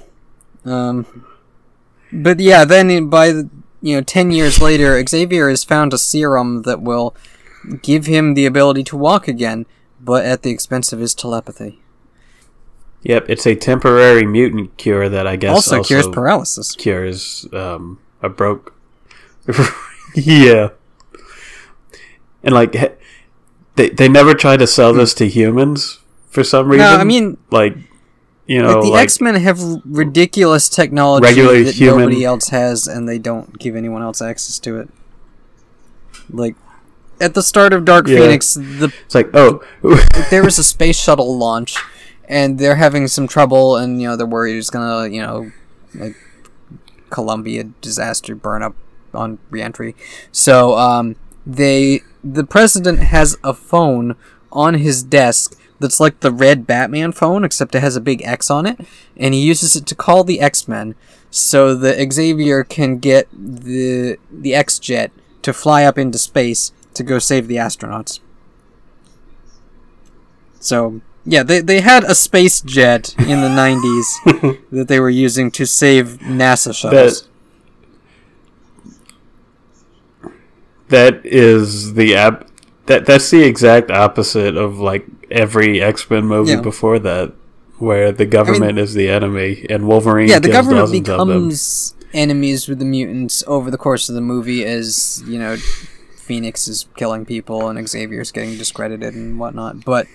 Um, but yeah, then by the, you know, 10 years later, Xavier has found a serum that will give him the ability to walk again, but at the expense of his telepathy. yep it's a temporary mutant cure that i guess Also, also, cures paralysis. cures um, a broke yeah. And like they they never try to sell this to humans for some reason. No, I mean, like you know, like the like, X Men have ridiculous technology that human- nobody else has, and they don't give anyone else access to it. Like at the start of Dark Yeah. Phoenix, the it's like oh there was a space shuttle launch, and they're having some trouble, and you know they're worried it's gonna you know like Columbia disaster burn up on reentry. So um, they the president has a phone on his desk that's like the red Batman phone, except it has a big X on it, and he uses it to call the X Men, so that Xavier can get the the X jet to fly up into space to go save the astronauts. So yeah, they they had a space jet in the '90s that they were using to save NASA shuttles. that is the app that that's the exact opposite of like every X Men movie Yeah. before that, where the government is the enemy and Wolverine. yeah, the government dozens of them. becomes enemies with the mutants over the course of the movie as you know Phoenix is killing people and Xavier's getting discredited and whatnot. But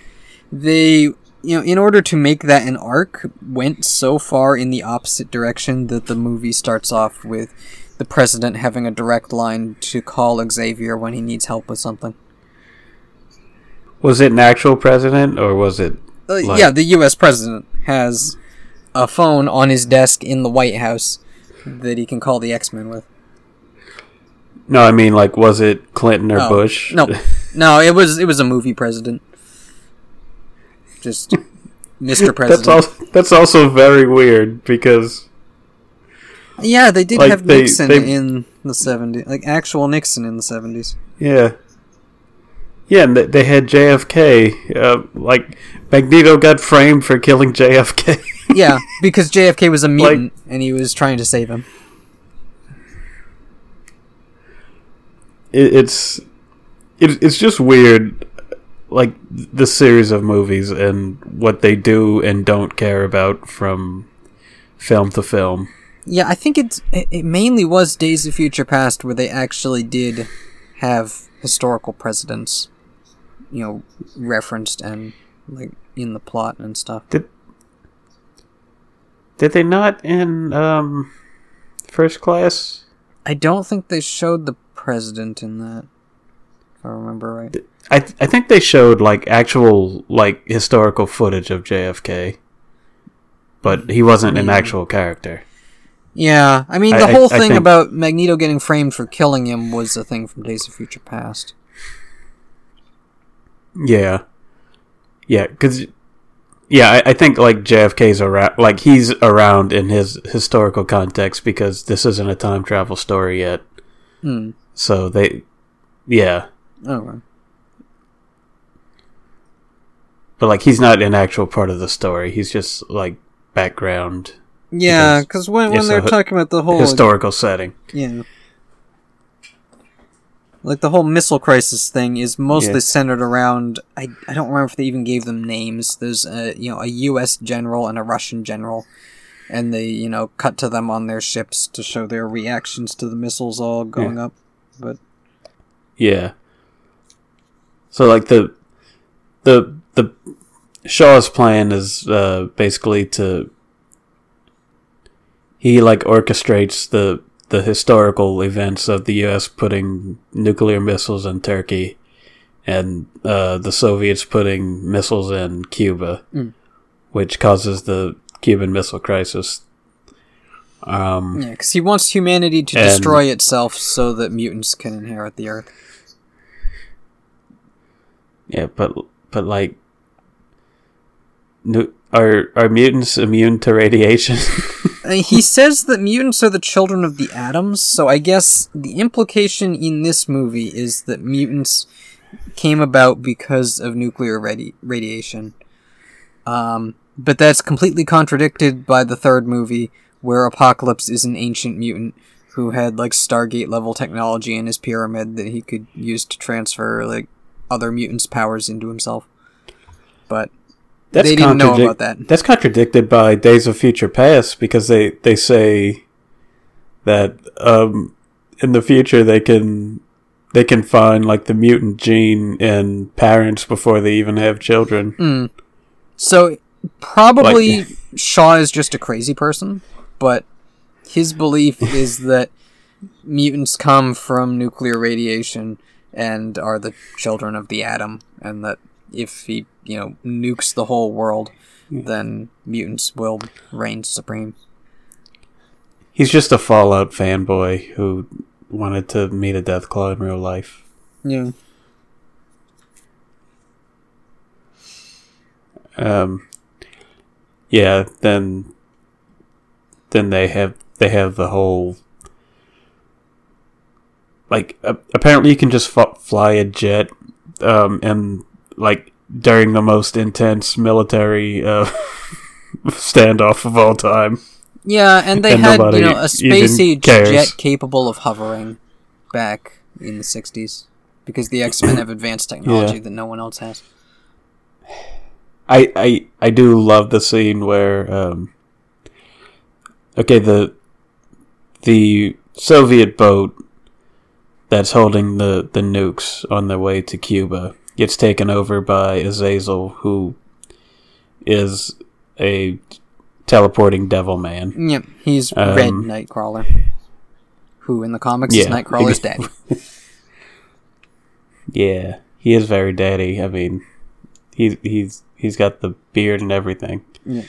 they, you know, in order to make that an arc, went so far in the opposite direction that the movie starts off with the president having a direct line to call Xavier when he needs help with something. Was it an actual president or was it? Uh, Like- yeah, the U.S. president has a phone on his desk in the White House that he can call the X Men with. No, I mean like was it Clinton or Oh, Bush? No, no, it was it was a movie president. Just Mr. President. that's also that's also very weird because Yeah, they did Like, have they- Nixon they- in the '70s, like actual Nixon in the '70s. yeah, yeah, and they- they had JFK. Uh, like Magneto got framed for killing JFK. Yeah, because JFK was a mutant and he was trying to save him. it, it's it, it's just weird like the series of movies and what they do and don't care about from film to film Yeah, I think it's it it mainly was Days of Future Past where they actually did have historical presidents, you know, referenced and like in the plot and stuff. did did they not in um first class I don't think they showed the president in that. If I remember right. i th- i think they showed like actual like historical footage of jfk but he wasn't an actual character Yeah, I mean the I- whole I thing think- about Magneto getting framed for killing him was a thing from Days of Future Past. Yeah, yeah, because yeah, I, I think like JFK's around, like he's around in his historical context because this isn't a time travel story yet. Hmm. So they, yeah, Oh, right. but like he's not an actual part of the story. He's just like background yeah, Because when when they're talking about the whole historical setting. Yeah. Like the whole missile crisis thing is mostly Yeah. centered around I, I don't remember if they even gave them names. There's a you know a US general and a Russian general and they, you know, cut to them on their ships to show their reactions to the missiles all going up. But Yeah. So like the the the Shaw's plan is uh, basically to he like orchestrates the the historical events of the U.S. putting nuclear missiles in Turkey, and uh, the Soviets putting missiles in Cuba, Mm. which causes the Cuban Missile Crisis. Um, yeah, cuz he wants humanity to And- destroy itself so that mutants can inherit the earth. Yeah, but but like, nu- are are mutants immune to radiation? Uh, he says that mutants are the children of the atoms, so I guess the implication in this movie is that mutants came about because of nuclear radi- radiation. Um, but that's completely contradicted by the third movie, where Apocalypse is an ancient mutant who had like Stargate level technology in his pyramid that he could use to transfer like other mutants' powers into himself. But That's they didn't know about that. That's contradicted by Days of Future Past because they they say that um, in the future they can they can find like the mutant gene in parents before they even have children. Mm. So probably like, Shaw is just a crazy person, but his belief is that mutants come from nuclear radiation and are the children of the atom, and that if he you know nukes the whole world, then mutants will reign supreme. He's just a Fallout fanboy who wanted to meet a Deathclaw in real life. Yeah. Um. Yeah. Then. Then they have they have the whole. Like uh, apparently you can just f- fly a jet, um, and like during the most intense military uh, standoff of all time. Yeah, and they and had you know a space age jet capable of hovering back in the '60s because the X Men have advanced technology yeah. that no one else has. I I I do love the scene where um, okay the the Soviet boat that's holding the the nukes on their way to Cuba gets taken over by Azazel, who is a teleporting devil man. Yep, he's um, Red Nightcrawler, who in the comics yeah, is Nightcrawler's daddy. yeah, he is very daddy. I mean, he's he's he's got the beard and everything. Yeah.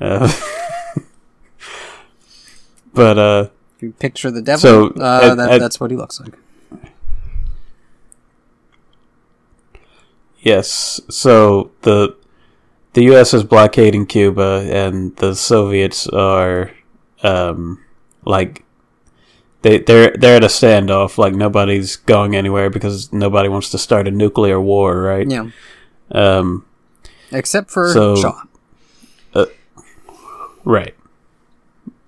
Uh, but uh, if you picture the devil, so uh, at, that, at, that's what he looks like. Yes. So the the U.S. is blockading Cuba, and the Soviets are um, like they they're they're at a standoff. Like nobody's going anywhere because nobody wants to start a nuclear war, right? Yeah. Um, except for so, Shaw. Uh, right.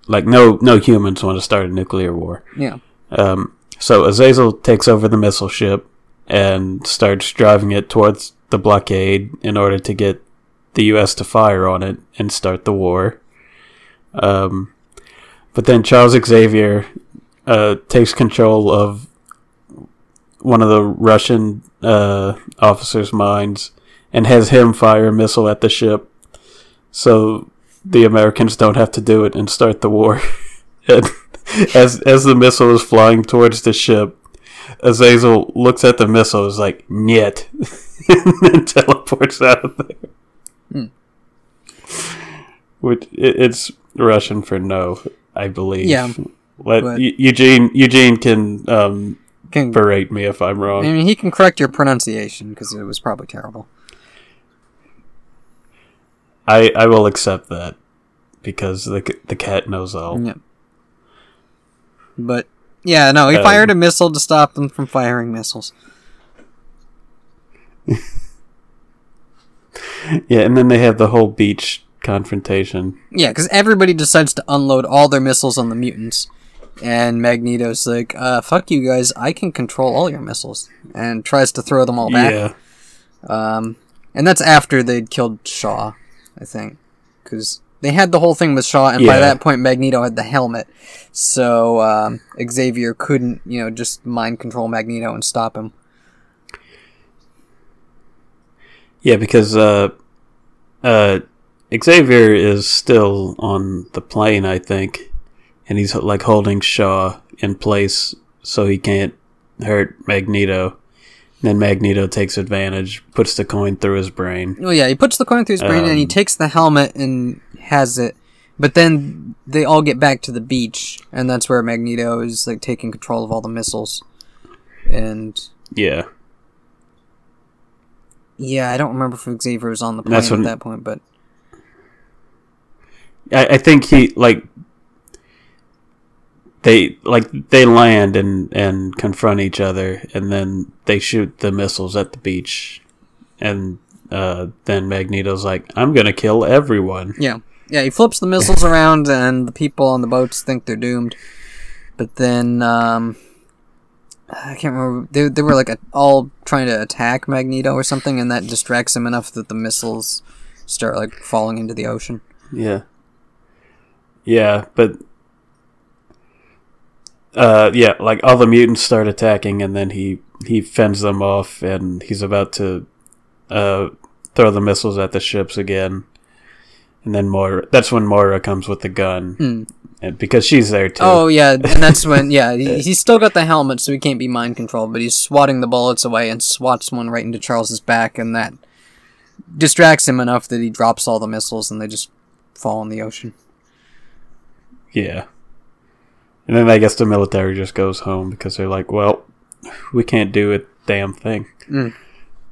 Like no no humans want to start a nuclear war. Yeah. Um, so Azazel takes over the missile ship and starts driving it towards the blockade in order to get the U.S. to fire on it and start the war. Um, but then Charles Xavier uh, takes control of one of the Russian uh, officers' minds and has him fire a missile at the ship, so the Americans don't have to do it and start the war. and as as the missile is flying towards the ship, Azazel looks at the missile, is like, "Niet," and then teleports out of there. Hmm. Which it, it's Russian for no, I believe. Yeah. Let Eugene Eugene can um, can berate me if I'm wrong. I mean, he can correct your pronunciation because it was probably terrible. I I will accept that because the the cat knows all. Yeah. But yeah, no, he um, fired a missile to stop them from firing missiles. yeah, and then they have the whole beach confrontation. Yeah, because everybody decides to unload all their missiles on the mutants. And Magneto's like, uh, fuck you guys, I can control all your missiles. And tries to throw them all back. Yeah. Um, and that's after they'd killed Shaw, I think. Because they had the whole thing with Shaw, and yeah. by that point, Magneto had the helmet. So um, Xavier couldn't, you know, just mind control Magneto and stop him. Yeah, because uh, uh, Xavier is still on the plane, I think, and he's like holding Shaw in place so he can't hurt Magneto. Then Magneto takes advantage, puts the coin through his brain. Oh yeah, he puts the coin through his brain, um, and he um, takes the helmet and has it. But then they all get back to the beach, and that's where Magneto is like taking control of all the missiles. And yeah, yeah, I don't remember if Xavier was on the plane at that point, but I, I think he like they like they land and and confront each other, and then they shoot the missiles at the beach, and uh, then Magneto's like, "I'm gonna kill everyone." Yeah, yeah. He flips the missiles around, and the people on the boats think they're doomed. But then, um, I can't remember. They they were like a, all trying to attack Magneto or something, and that distracts him enough that the missiles start like falling into the ocean. Yeah. Yeah, but uh, yeah, like all the mutants start attacking, and then he he fends them off, and he's about to uh, throw the missiles at the ships again. And then Moira, that's when Moira comes with the gun, Hmm. and because she's there too. Oh yeah, and that's when yeah he, he's still got the helmet, so he can't be mind controlled, but he's swatting the bullets away and swats one right into Charles's back, and that distracts him enough that he drops all the missiles and they just fall in the ocean. Yeah. And then I guess the military just goes home because they're like, well, we can't do a damn thing.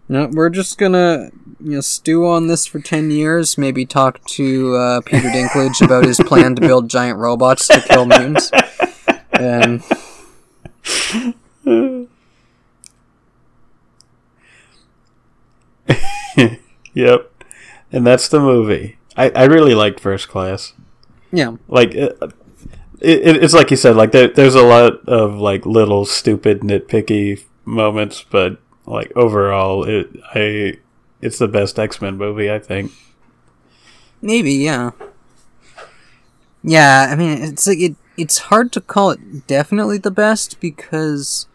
No, we're just gonna you know stew on this for ten years. Maybe talk to uh, Peter Dinklage about his plan to build giant robots to kill mutants. And Yep. And that's the movie. I, I really liked First Class. yeah, Like, it, it, it's like you said, like, there, there's a lot of, like, little stupid, nitpicky moments, but, like, overall, it, I, it's the best X Men movie, I think. maybe yeah, yeah. I mean, it's like it. It's hard to call it definitely the best because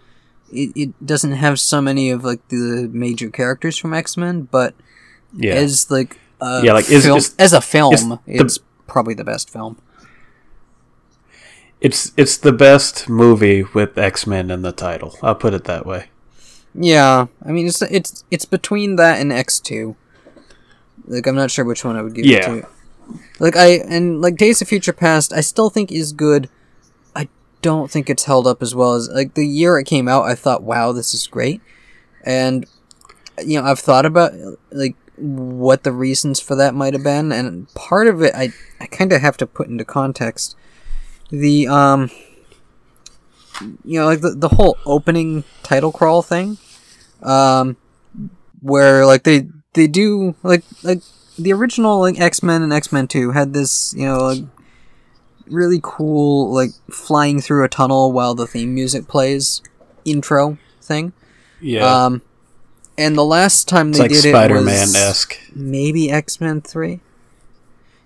it, it doesn't have so many of like the major characters from X Men, but Yeah. as like a Yeah, like, film, is- as a film, the- it's probably the best film. it's, it's the best movie with X Men in the title. I'll put it that way. Yeah, I mean it's it's it's between that and X two. Like I'm not sure which one I would give Yeah. it to. Like I and like Days of Future Past, I still think is good. I don't think it's held up as well as like the year it came out. I thought, wow, this is great, and you know I've thought about like what the reasons for that might have been, and part of it I I kind of have to put into context. The um you know, like the, the whole opening title crawl thing, um, where like they they do like like the original like X Men and X Men Two had this you know like really cool like flying through a tunnel while the theme music plays intro thing. Yeah. Um, and the last time it's they like did Spider it Man was esque. maybe X Men Three.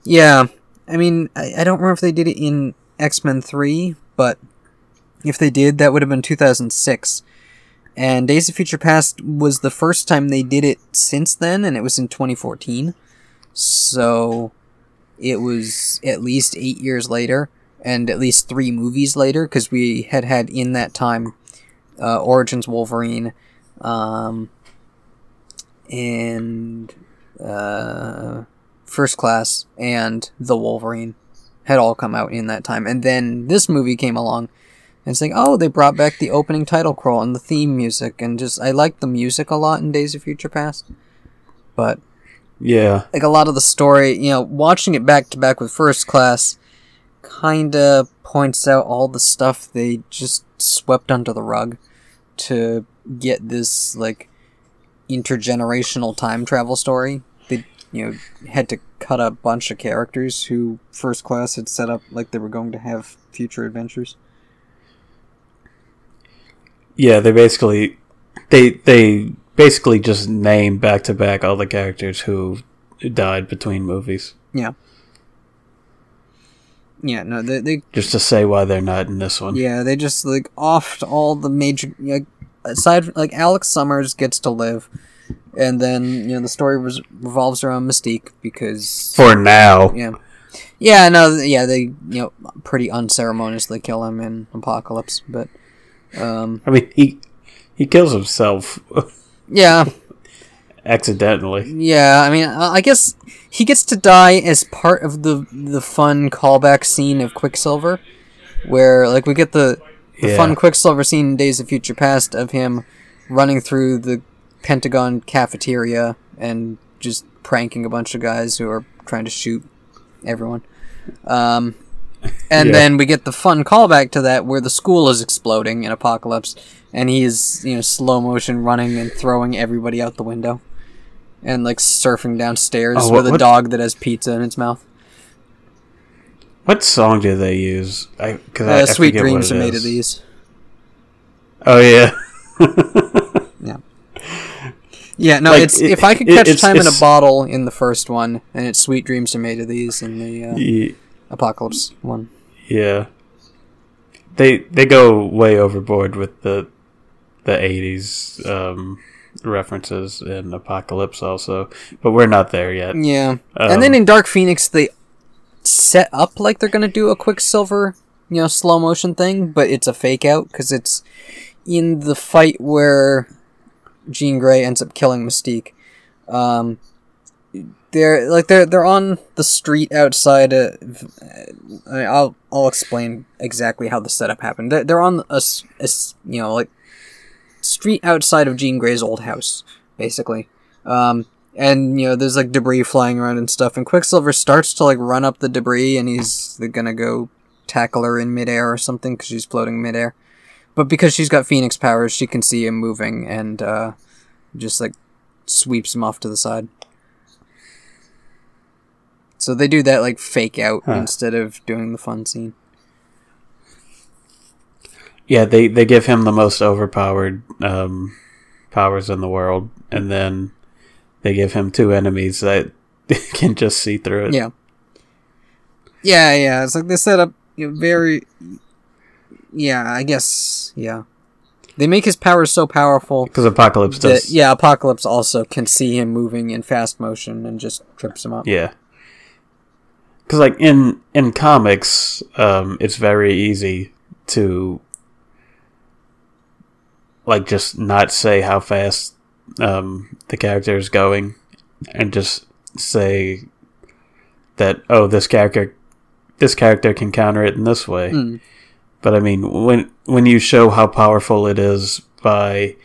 Yeah, I mean, I, I don't remember if they did it in X Men Three, but if they did, that would have been two thousand six. And Days of Future Past was the first time they did it since then, and it was in twenty fourteen. So it was at least eight years later, and at least three movies later, because we had had in that time uh, Origins Wolverine, um, and uh, First Class and The Wolverine had all come out in that time. And then this movie came along and it's like, oh, they brought back the opening title crawl and the theme music. And just, I like the music a lot in Days of Future Past. But, Yeah. like, a lot of the story, you know, watching it back to back with First Class kinda points out all the stuff they just swept under the rug to get this, like, intergenerational time travel story. They, you know, had to cut a bunch of characters who First Class had set up like they were going to have future adventures. Yeah, they basically they they basically just name back to back all the characters who died between movies, Yeah. Yeah, no, they, they just to say why they're not in this one. yeah, they just like offed all the major like aside like Alex Summers gets to live, and then you know the story res- revolves around Mystique because For now, yeah, yeah, no, yeah, they you know pretty unceremoniously kill him in Apocalypse, but um, I mean he he kills himself yeah, accidentally. Yeah, I mean, I guess he gets to die as part of the the fun callback scene of Quicksilver, where like we get the the Yeah. fun Quicksilver scene in Days of Future Past of him running through the Pentagon cafeteria and just pranking a bunch of guys who are trying to shoot everyone. Um, and Yeah. then we get the fun callback to that where the school is exploding in Apocalypse, and he is you know slow motion running and throwing everybody out the window, and like surfing downstairs Oh, what- with a what- dog that has pizza in its mouth. What song do they use? I, cause I, I Uh, Sweet dreams are made of these. Oh yeah. Yeah, Yeah, no, Like, it's it- if I could catch it's- time in a bottle in the first one, and it's sweet dreams are made of these in the uh, apocalypse one. yeah. they they go way overboard with the the 80s um, references in Apocalypse also, but we're not there yet. Yeah. Um, and then in Dark Phoenix, they set up like they're gonna do a Quicksilver, you know, slow motion thing, but it's a fake out because it's in the fight where Jean Grey ends up killing Mystique. Um, they're like they're they're on the street outside. I- I'll I'll explain exactly how the setup happened. They're, they're on a you know like street outside of Jean Grey's old house, basically. Um, and you know there's like debris flying around and stuff. And Quicksilver starts to like run up the debris, and he's gonna go tackle her in midair or something because she's floating midair. But because she's got Phoenix powers, she can see him moving and uh, just like sweeps him off to the side. So they do that like fake out Huh. instead of doing the fun scene. Yeah, they they give him the most overpowered um, powers in the world, and then they give him two enemies that can just see through it. Yeah. Yeah, yeah. It's like they set up you know, very. Yeah, I guess. Yeah. They make his powers so powerful Because Apocalypse that does. yeah, Apocalypse also can see him moving in fast motion and just trips him up. Yeah. Because like in in comics, um, it's very easy to like just not say how fast um, the character is going, and just say that oh this character this character can counter it in this way. Mm. But I mean, when when you show how powerful it is by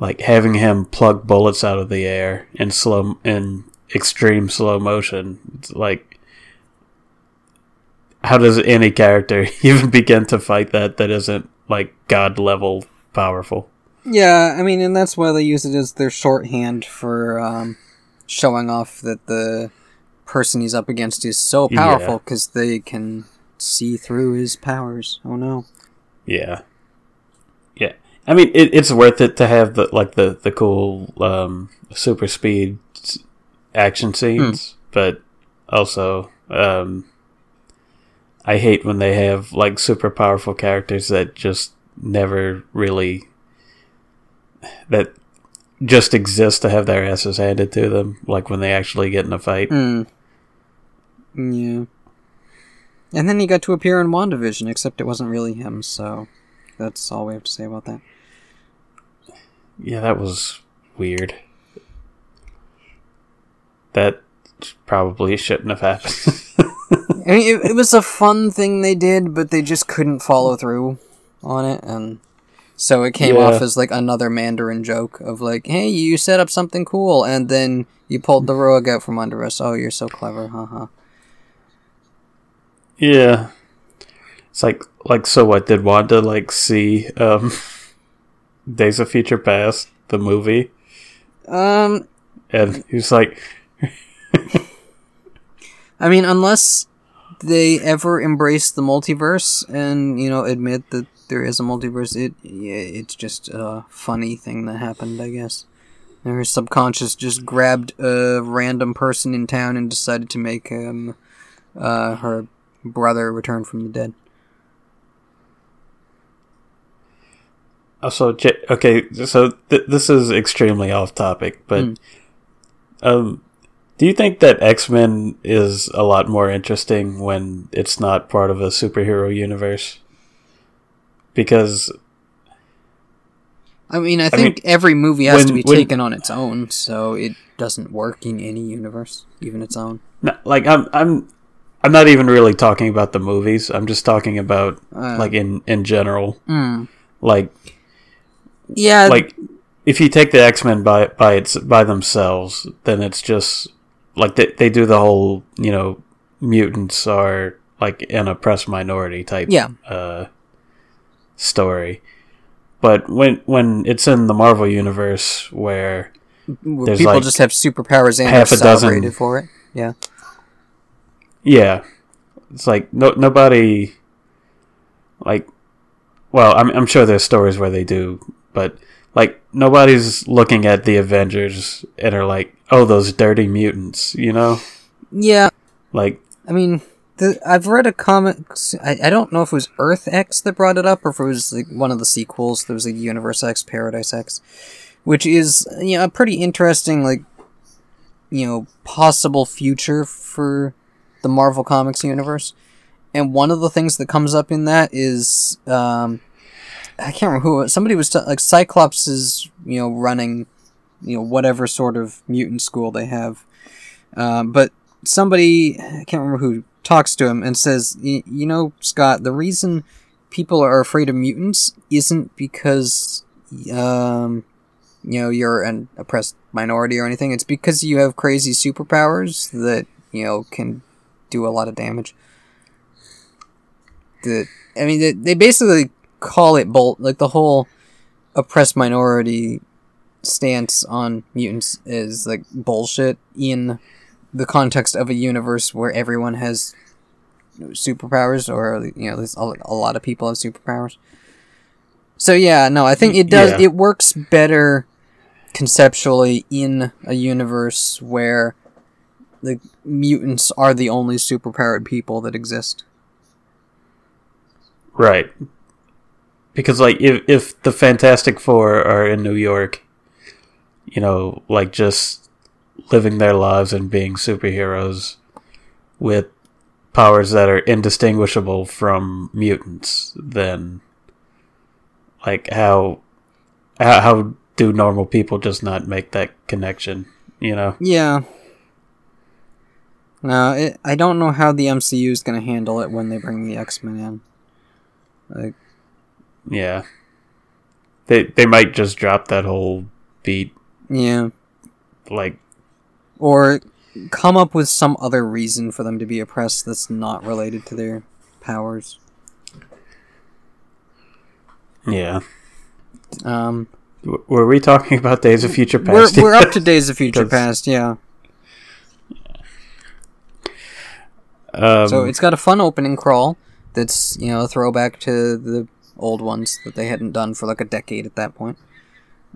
like having him plug bullets out of the air in slow in extreme slow motion, it's like how does any character even begin to fight that that isn't like god level powerful? Yeah, I mean, and that's why they use it as their shorthand for um, showing off that the person he's up against is so powerful because they can see through his powers. Oh no. Yeah, yeah. I mean, it, it's worth it to have the like the the cool um, super speed action scenes, but also um, I hate when they have like super powerful characters that just never really that just exist to have their asses handed to them, like when they actually get in a fight. Hmm. Yeah. And then he got to appear in WandaVision, except it wasn't really him, so that's all we have to say about that. Yeah, that was weird. That probably shouldn't have happened. I mean, it, it was a fun thing they did, but they just couldn't follow through on it, and so it came Yeah. off as like another Mandarin joke of like, "Hey, you set up something cool, and then you pulled the rug out from under us. Oh, you're so clever, haha." yeah. It's like like so what did Wanda like see um Days of Future Past, the movie? Um, And he's like I mean, unless they ever embrace the multiverse and you know admit that there is a multiverse, it it's just a funny thing that happened, I guess. Her subconscious just grabbed a random person in town and decided to make him uh, her brother return from the dead. Also, okay, so th- this is extremely off topic, but Mm. um, do you think that X Men is a lot more interesting when it's not part of a superhero universe? Because I mean, I mean, think every movie has to be when- taken on its own, so it doesn't work in any universe, even its own. no, like I'm I'm I'm not even really talking about the movies. I'm just talking about Uh, like in in general. mm. Like yeah, like if you take the X Men by by its by themselves, then it's just like they they do the whole you know mutants are like an oppressed minority type yeah, uh, story. But when when it's in the Marvel universe where where there's, people like, just have superpowers and half are a dozen- for it. Yeah. yeah, it's like no nobody like well I'm I'm sure there's stories where they do, but like nobody's looking at the Avengers and are like oh those dirty mutants, you know? Yeah, Like I mean, the I've read a comic. I, I don't know if it was Earth X that brought it up, or if it was like one of the sequels. There was like Universe X, Paradise X, which is you know a pretty interesting like you know possible future for the Marvel Comics universe. And one of the things that comes up in that is um, I can't remember who somebody was t- like Cyclops is you know running you know whatever sort of mutant school they have, uh, but somebody I can't remember who talks to him and says, you know, Scott, the reason people are afraid of mutants isn't because, um, you know, you're an oppressed minority or anything. It's because you have crazy superpowers that, you know, can do a lot of damage. The, I mean, they, they basically call it bolt, like the whole oppressed minority stance on mutants is like bullshit in the context of a universe where everyone has superpowers, or you know, there's a, a lot of people have superpowers. So yeah, no, I think it does. Yeah. It works better conceptually in a universe where the mutants are the only superpowered people that exist. Right. Because like if if the Fantastic Four are in New York, you know, like just living their lives and being superheroes with powers that are indistinguishable from mutants, then like how how, how do normal people just not make that connection? You know? Yeah. No, it, I don't know how the MCU is going to handle it when they bring the X Men in. Like, yeah, they they might just drop that whole beat. Yeah, like or come up with some other reason for them to be oppressed that's not related to their powers. Yeah. Um, were we talking about Days of Future Past? We're, we're up to Days of Future Past, yeah. Um, so it's got a fun opening crawl that's, you know, a throwback to the old ones that they hadn't done for like a decade at that point.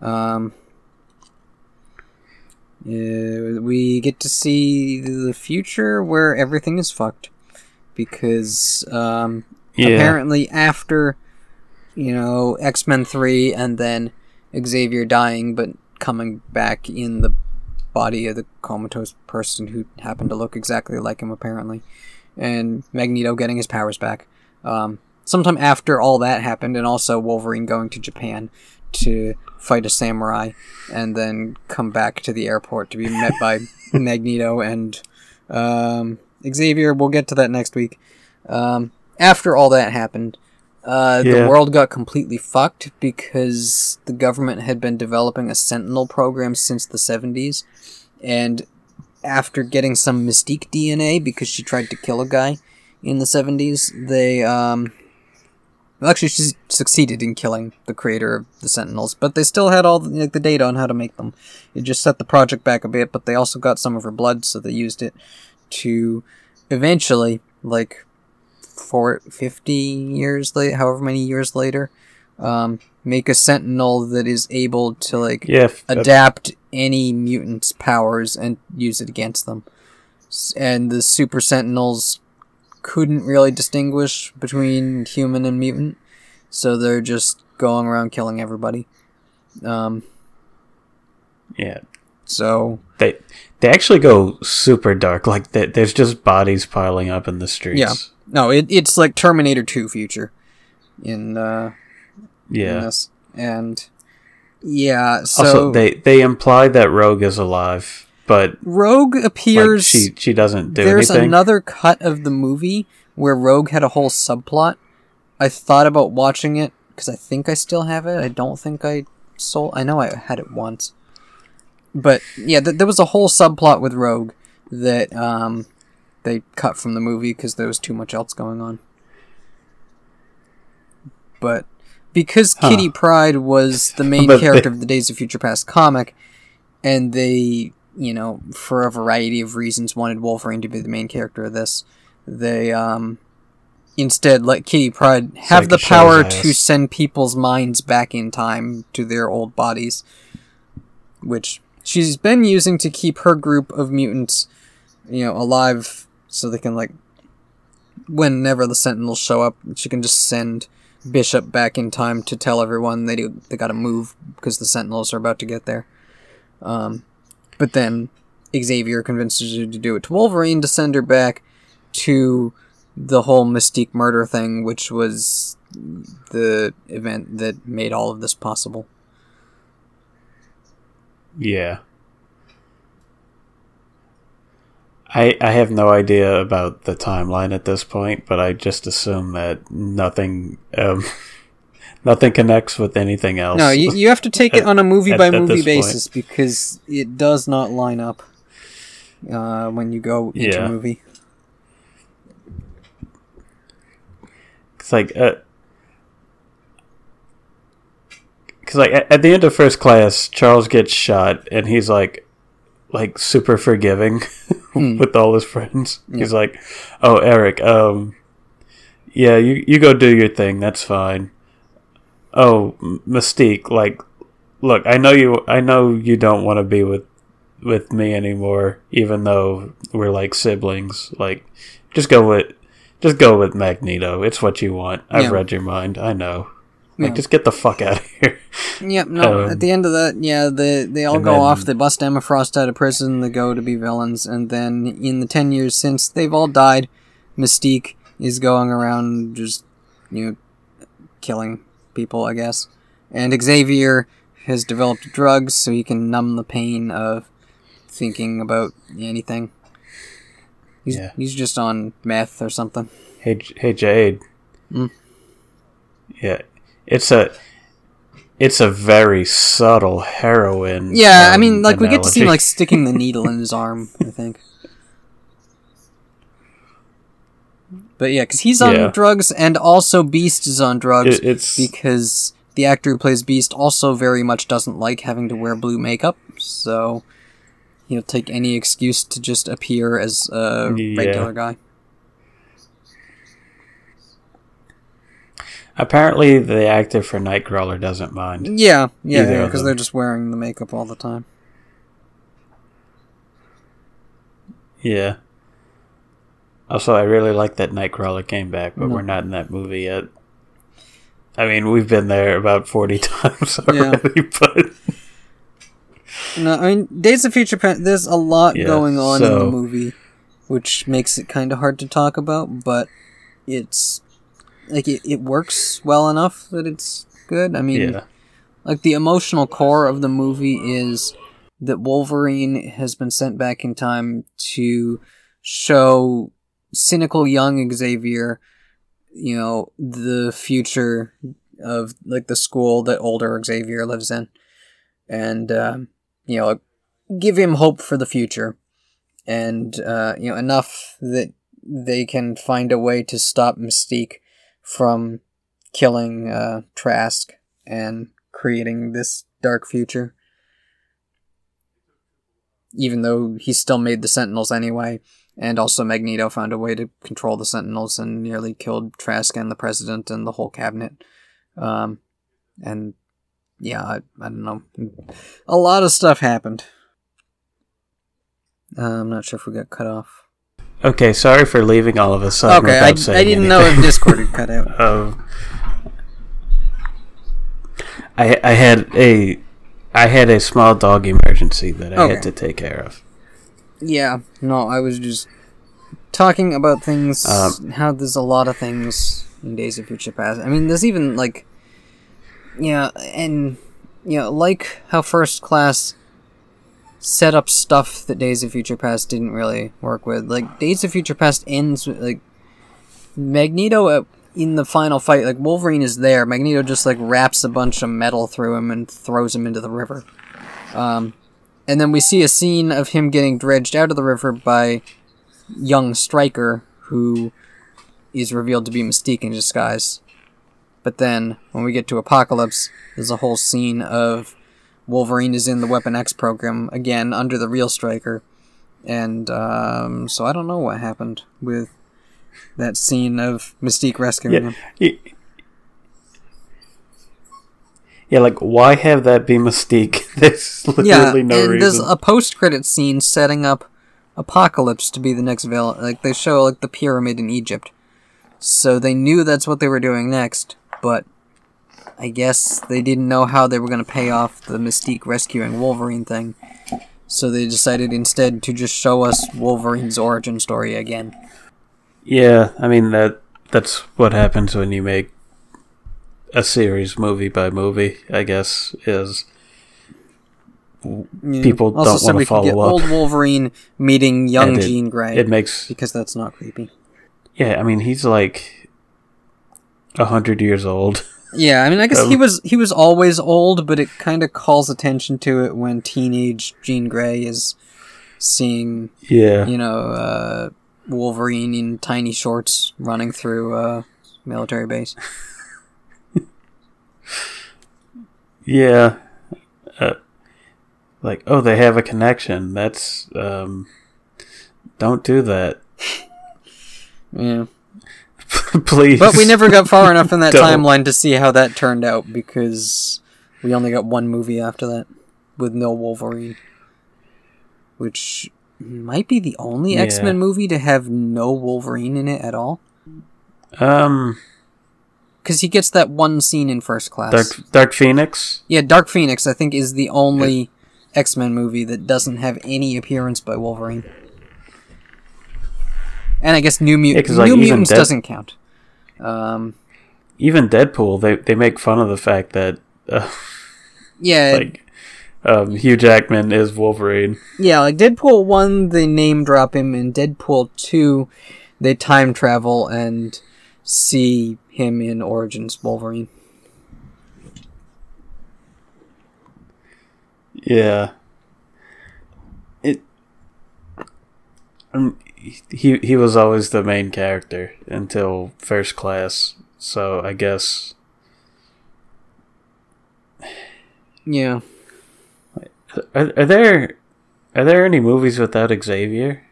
Um, uh, we get to see the future where everything is fucked because um, yeah. apparently after you know X Men three and then Xavier dying but coming back in the body of the comatose person who happened to look exactly like him apparently, and Magneto getting his powers back. Um, sometime after all that happened, and also Wolverine going to Japan to fight a samurai and then come back to the airport to be met by Magneto and um, Xavier. We'll get to that next week. Um, after all that happened, uh, yeah. the world got completely fucked because the government had been developing a Sentinel program since the 70s. And after getting some Mystique DNA because she tried to kill a guy in the 70s, they um, well, actually, she succeeded in killing the creator of the Sentinels, but they still had all the, like, the data on how to make them. It just set the project back a bit, but they also got some of her blood, so they used it to eventually, like, for 50 years later, however many years later, um, make a Sentinel that is able to, like, yeah, adapt any mutant's powers and use it against them. And the Super Sentinels couldn't really distinguish between human and mutant, so they're just going around killing everybody. Um, yeah. So they they actually go super dark. Like they, there's just bodies piling up in the streets. Yeah. No, it, it's like Terminator Two future. In uh, yeah. In this. And yeah. So also, they they imply that Rogue is alive but Rogue appears. Like she she doesn't do there's anything. another cut of the movie where Rogue had a whole subplot. I thought about watching it because I think I still have it. I don't think I sold. I know I had it once, but yeah, th- there was a whole subplot with Rogue that um, they cut from the movie because there was too much else going on. But because huh. Kitty Pryde was the main character they- of the Days of Future Past comic, and they you know, for a variety of reasons, wanted Wolverine to be the main character of this. They um, instead let Kitty Pryde have the power to send people's minds back in time to their old bodies, which she's been using to keep her group of mutants, you know, alive, so they can like whenever the Sentinels show up, she can just send Bishop back in time to tell everyone they do, they got to move because the Sentinels are about to get there. Um, but then Xavier convinces her to do it to Wolverine to send her back to the whole Mystique murder thing, which was the event that made all of this possible. Yeah. I I have no idea about the timeline at this point, but I just assume that nothing um, nothing connects with anything else. No, you, you have to take it on a movie by movie basis because it does not line up uh, when you go into Yeah. movie. It's like, uh, cause like at, the end of first class, Charles gets shot, and he's like, like super forgiving Hmm. with all his friends. He's like, "Oh, Eric, um, yeah, you you go do your thing. That's fine." Oh, Mystique, like, look, I know you, I know you don't want to be with with me anymore, even though we're like siblings. Like, just go with just go with Magneto. It's what you want. I've Yeah. read your mind. I know. Like, Yeah. just get the fuck out of here. Yep. No. Um, at the end of that, yeah, they they all go then- off. They bust Emma Frost out of prison. They go to be villains, and then in the ten years since they've all died, Mystique is going around just you know killing people, I guess. And Xavier has developed drugs so he can numb the pain of thinking about anything. He's, Yeah. he's just on meth or something. Hey, hey, Jade. Mm. Yeah, it's a, it's a very subtle heroin. Yeah, I um, mean, like we get to see him like sticking the needle in his arm. I think. But yeah, because he's on Yeah. drugs, and also Beast is on drugs It- it's because the actor who plays Beast also very much doesn't like having to wear blue makeup, so he'll take any excuse to just appear as a Yeah. regular guy. apparently the actor for Nightcrawler doesn't mind. Yeah, yeah, because them. they're just wearing the makeup all the time. Yeah. Also, I really like that Nightcrawler came back, but No. we're not in that movie yet. I mean, we've been there about forty times Yeah. already, but No, I mean Days of Future Past. There's a lot Yeah, going on in the movie, which makes it kind of hard to talk about. But it's like it, it works well enough that it's good. I mean, yeah, like the emotional core of the movie is that Wolverine has been sent back in time to show cynical young Xavier, you know, the future of like the school that older Xavier lives in, and um, you know, give him hope for the future, and uh, you know enough that they can find a way to stop Mystique from killing uh, Trask and creating this dark future. Even though he still made the Sentinels anyway, and also Magneto found a way to control the Sentinels and nearly killed Trask and the President and the whole cabinet. Um, and yeah, I, I don't know. A lot of stuff happened. Uh, I'm not sure if we got cut off. Okay, sorry for leaving all of a sudden okay, I, I didn't know if. Discord had cut out. Um, I I had a I had a small dog emergency that I Okay. had to take care of. Yeah, no, I was just talking about things. Um, how there's a lot of things in Days of Future Past. I mean, there's even like, yeah, and you know, like how First Class set up stuff that Days of Future Past didn't really work with. Like Days of Future Past ends with like Magneto uh, in the final fight. Like Wolverine is there. Magneto just like wraps a bunch of metal through him and throws him into the river. Um, and then we see a scene of him getting dredged out of the river by young Stryker, who is revealed to be Mystique in disguise. But then, when we get to Apocalypse, there's a whole scene of Wolverine is in the Weapon X program again under the real Stryker, and um, so I don't know what happened with that scene of Mystique rescuing Yeah, him. y- yeah. Like, why have that be Mystique? There's Yeah, literally no and reason. there's a post-credit scene setting up Apocalypse to be the next villain. Like they show like the pyramid in Egypt, So they knew that's what they were doing next, but I guess they didn't know how they were going to pay off the Mystique rescuing Wolverine thing. So they decided instead to just show us Wolverine's origin story again. Yeah, I mean that that's what happens when you make a series movie by movie, I guess, is Yeah. People also, don't could get follow up. Old Wolverine meeting young it- Jean Grey it makes because that's not creepy. yeah, I mean he's like a hundred years old. Yeah, I mean, I guess he Um, was he was always old, but it kind of calls attention to it when teenage Jean Grey is seeing, Yeah. you know, uh, Wolverine in tiny shorts running through a military base. Yeah. Uh, like, oh, they have a connection. That's um don't do that. Yeah, Please. but we never got far enough in that timeline to see how that turned out because we only got one movie after that with no Wolverine, which might be the only Yeah. X Men movie to have no Wolverine in it at all. um Because he gets that one scene in First Class. Dark Dark Phoenix. Yeah, Dark Phoenix, I think, is the only X Men movie that doesn't have any appearance by Wolverine. And I guess New, Mut- Yeah, like, New Mutants Dead- doesn't count. Um, Even Deadpool, they they make fun of the fact that uh, yeah, like um, Hugh Jackman is Wolverine. yeah, like Deadpool 1, they name drop him, and Deadpool 2, they time travel and see him in Origins Wolverine. Yeah. It. Um, he he was always the main character until first class, so I guess Yeah. are, are there are there any movies without Xavier?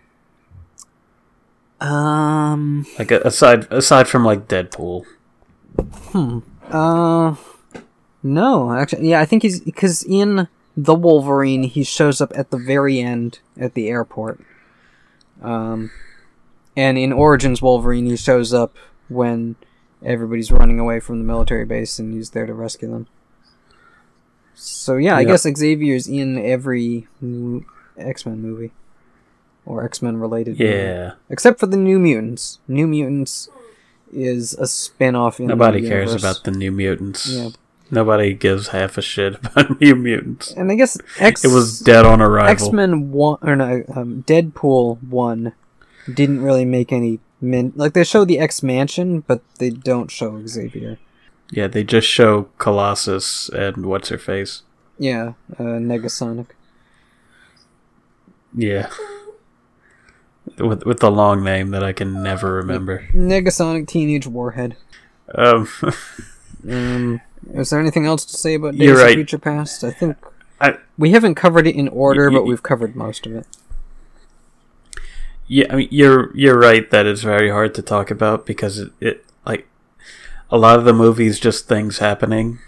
Um. Like aside aside from like Deadpool. Hmm. Uh. No, actually, yeah, I think he's because in the Wolverine, he shows up at the very end at the airport. Um, and in Origins Wolverine, he shows up when everybody's running away from the military base, and he's there to rescue them. So yeah, I Yep. guess Xavier's in every X Men movie or X Men related. movie. Yeah. except for the New Mutants. New Mutants is a spin-off in Nobody cares about the New Mutants. Yeah. Nobody gives half a shit about New Mutants. And I guess X It was dead on arrival. X Men one or no, um, Deadpool one didn't really make any min like they show the X Mansion, but they don't show Xavier. Yeah, they just show Colossus and what's her face. Yeah, uh, Negasonic. Yeah. With with the long name that I can never remember. Negasonic Teenage Warhead. Um, Um, is there anything else to say about Days You're of. Future Past? I think I, we haven't covered it in order, y- but we've covered most of it. yeah, I mean you're you're right that it's very hard to talk about because it, it like a lot of the movies just things happening.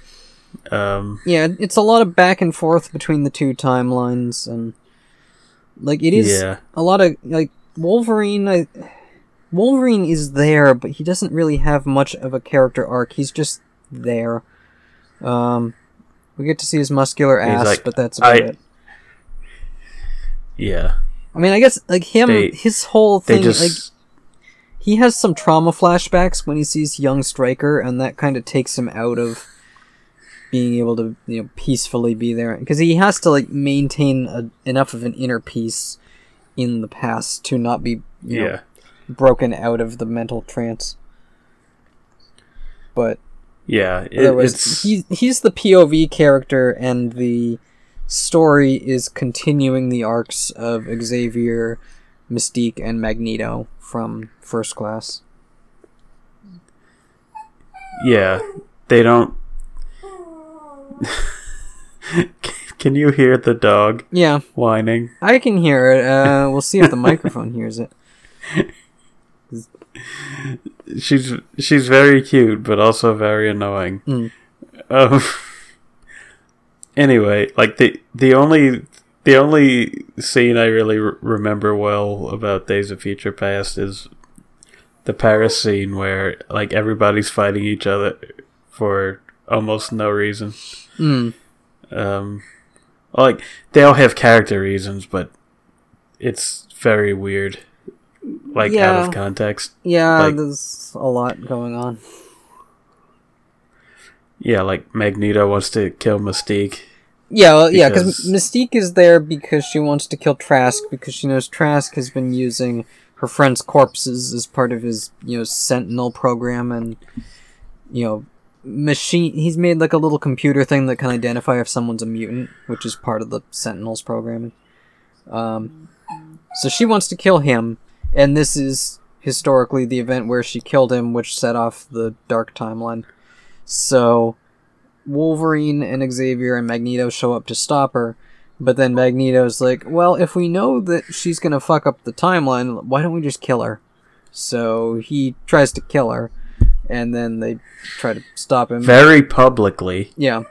Um, Yeah, it's a lot of back and forth between the two timelines, and like it is yeah, a lot of like Wolverine. I, Wolverine is there, but he doesn't really have much of a character arc. He's just there. Um, we get to see his muscular ass, like, but that's about I- it. yeah. I mean, I guess like him, They- his whole thing, just like he has some trauma flashbacks when he sees young Stryker, and that kind of takes him out of being able to you know peacefully be there because he has to like maintain a, enough of an inner peace in the past to not be you know, broken out of the mental trance. But Yeah, it, otherwise, it's he he's the POV character, and the story is continuing the arcs of Xavier, Mystique, and Magneto from First Class. yeah. They don't. Can you hear the dog Yeah, whining? I can hear it. Uh, we'll see if the microphone hears it. She's she's very cute, but also very annoying. Mm. Um. Anyway, like the the only the only scene I really re- remember well about Days of Future Past is the Paris scene where like everybody's fighting each other for almost no reason. Mm. Um, like they all have character reasons, but it's very weird, like out of context. Yeah, Like- there's a lot going on. Yeah, like Magneto wants to kill Mystique. Yeah, well, yeah, because Because- Mystique is there because she wants to kill Trask because she knows Trask has been using her friend's corpses as part of his, you know, Sentinel program, and you know, machine. He's made like a little computer thing that can identify if someone's a mutant, which is part of the Sentinels programming. Um, so she wants to kill him, and this is historically the event where she killed him, which set off the Dark Timeline. So Wolverine and Xavier and Magneto show up to stop her, but then Magneto's like, "Well, if we know that she's gonna fuck up the timeline, why don't we just kill her?" So he tries to kill her, and then they try to stop him. Very publicly. Yeah.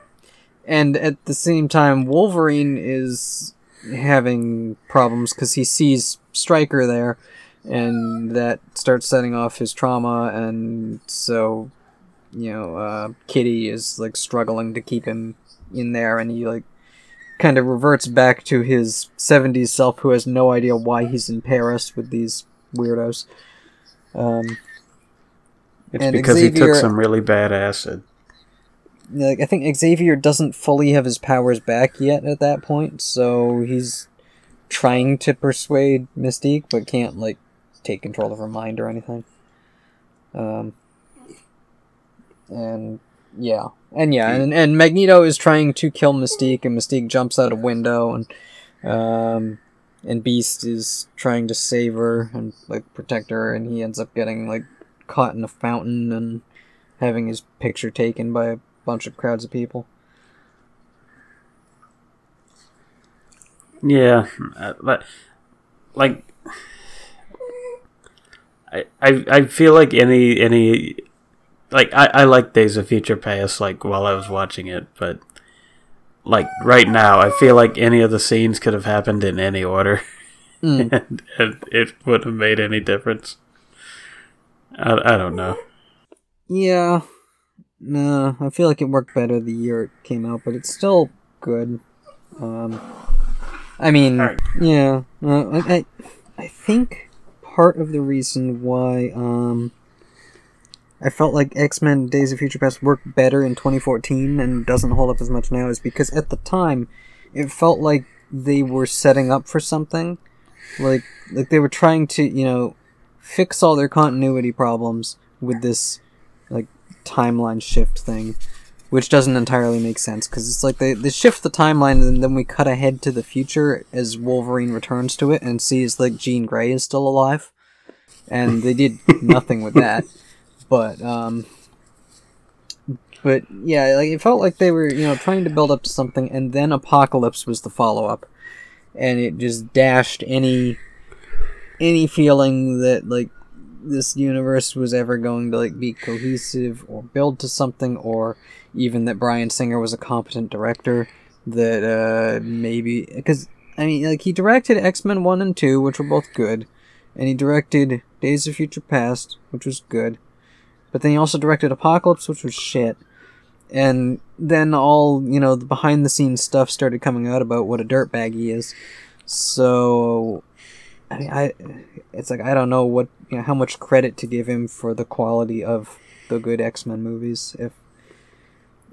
And at the same time, Wolverine is having problems because he sees Stryker there, and that starts setting off his trauma, and so, you know, uh, Kitty is like struggling to keep him in there, and he like kind of reverts back to his 70s self who has no idea why he's in Paris with these weirdos. Um, It's And because he took some really bad acid. like I think Xavier doesn't fully have his powers back yet at that point, so he's trying to persuade Mystique, but can't like take control of her mind or anything. Um, and yeah, and yeah, and and Magneto is trying to kill Mystique, and Mystique jumps out a window, and um, and Beast is trying to save her and like protect her, and he ends up getting like caught in a fountain and having his picture taken by a bunch of crowds of people. Yeah, uh, but like, I, I I feel like any any like I I like Days of Future Past like while I was watching it, but like right now I feel like any of the scenes could have happened in any order, Mm. and, and it wouldn't have made any difference. I I don't know. Yeah, no, I feel like it worked better the year it came out, but it's still good. Um, I mean, Alright. yeah, uh, I, I I think part of the reason why um I felt like X Men Days of Future Past worked better in 2014 and doesn't hold up as much now is because at the time it felt like they were setting up for something, like like they were trying to you know fix all their continuity problems with this like timeline shift thing, which doesn't entirely make sense because it's like they, they shift the timeline and then we cut ahead to the future as Wolverine returns to it and sees like Jean Grey is still alive, and they did nothing with that. But um, but yeah, like it felt like they were you know trying to build up to something, and then Apocalypse was the follow up, and it just dashed any any feeling that like this universe was ever going to like be cohesive or build to something or even that Bryan Singer was a competent director that uh maybe because I mean like he directed X-Men 1 and 2 which were both good and he directed Days of Future Past which was good but then he also directed Apocalypse which was shit and then all you know the behind the scenes stuff started coming out about what a dirtbag he is so I mean, I it's like I don't know what you know how much credit to give him for the quality of the good X Men movies. If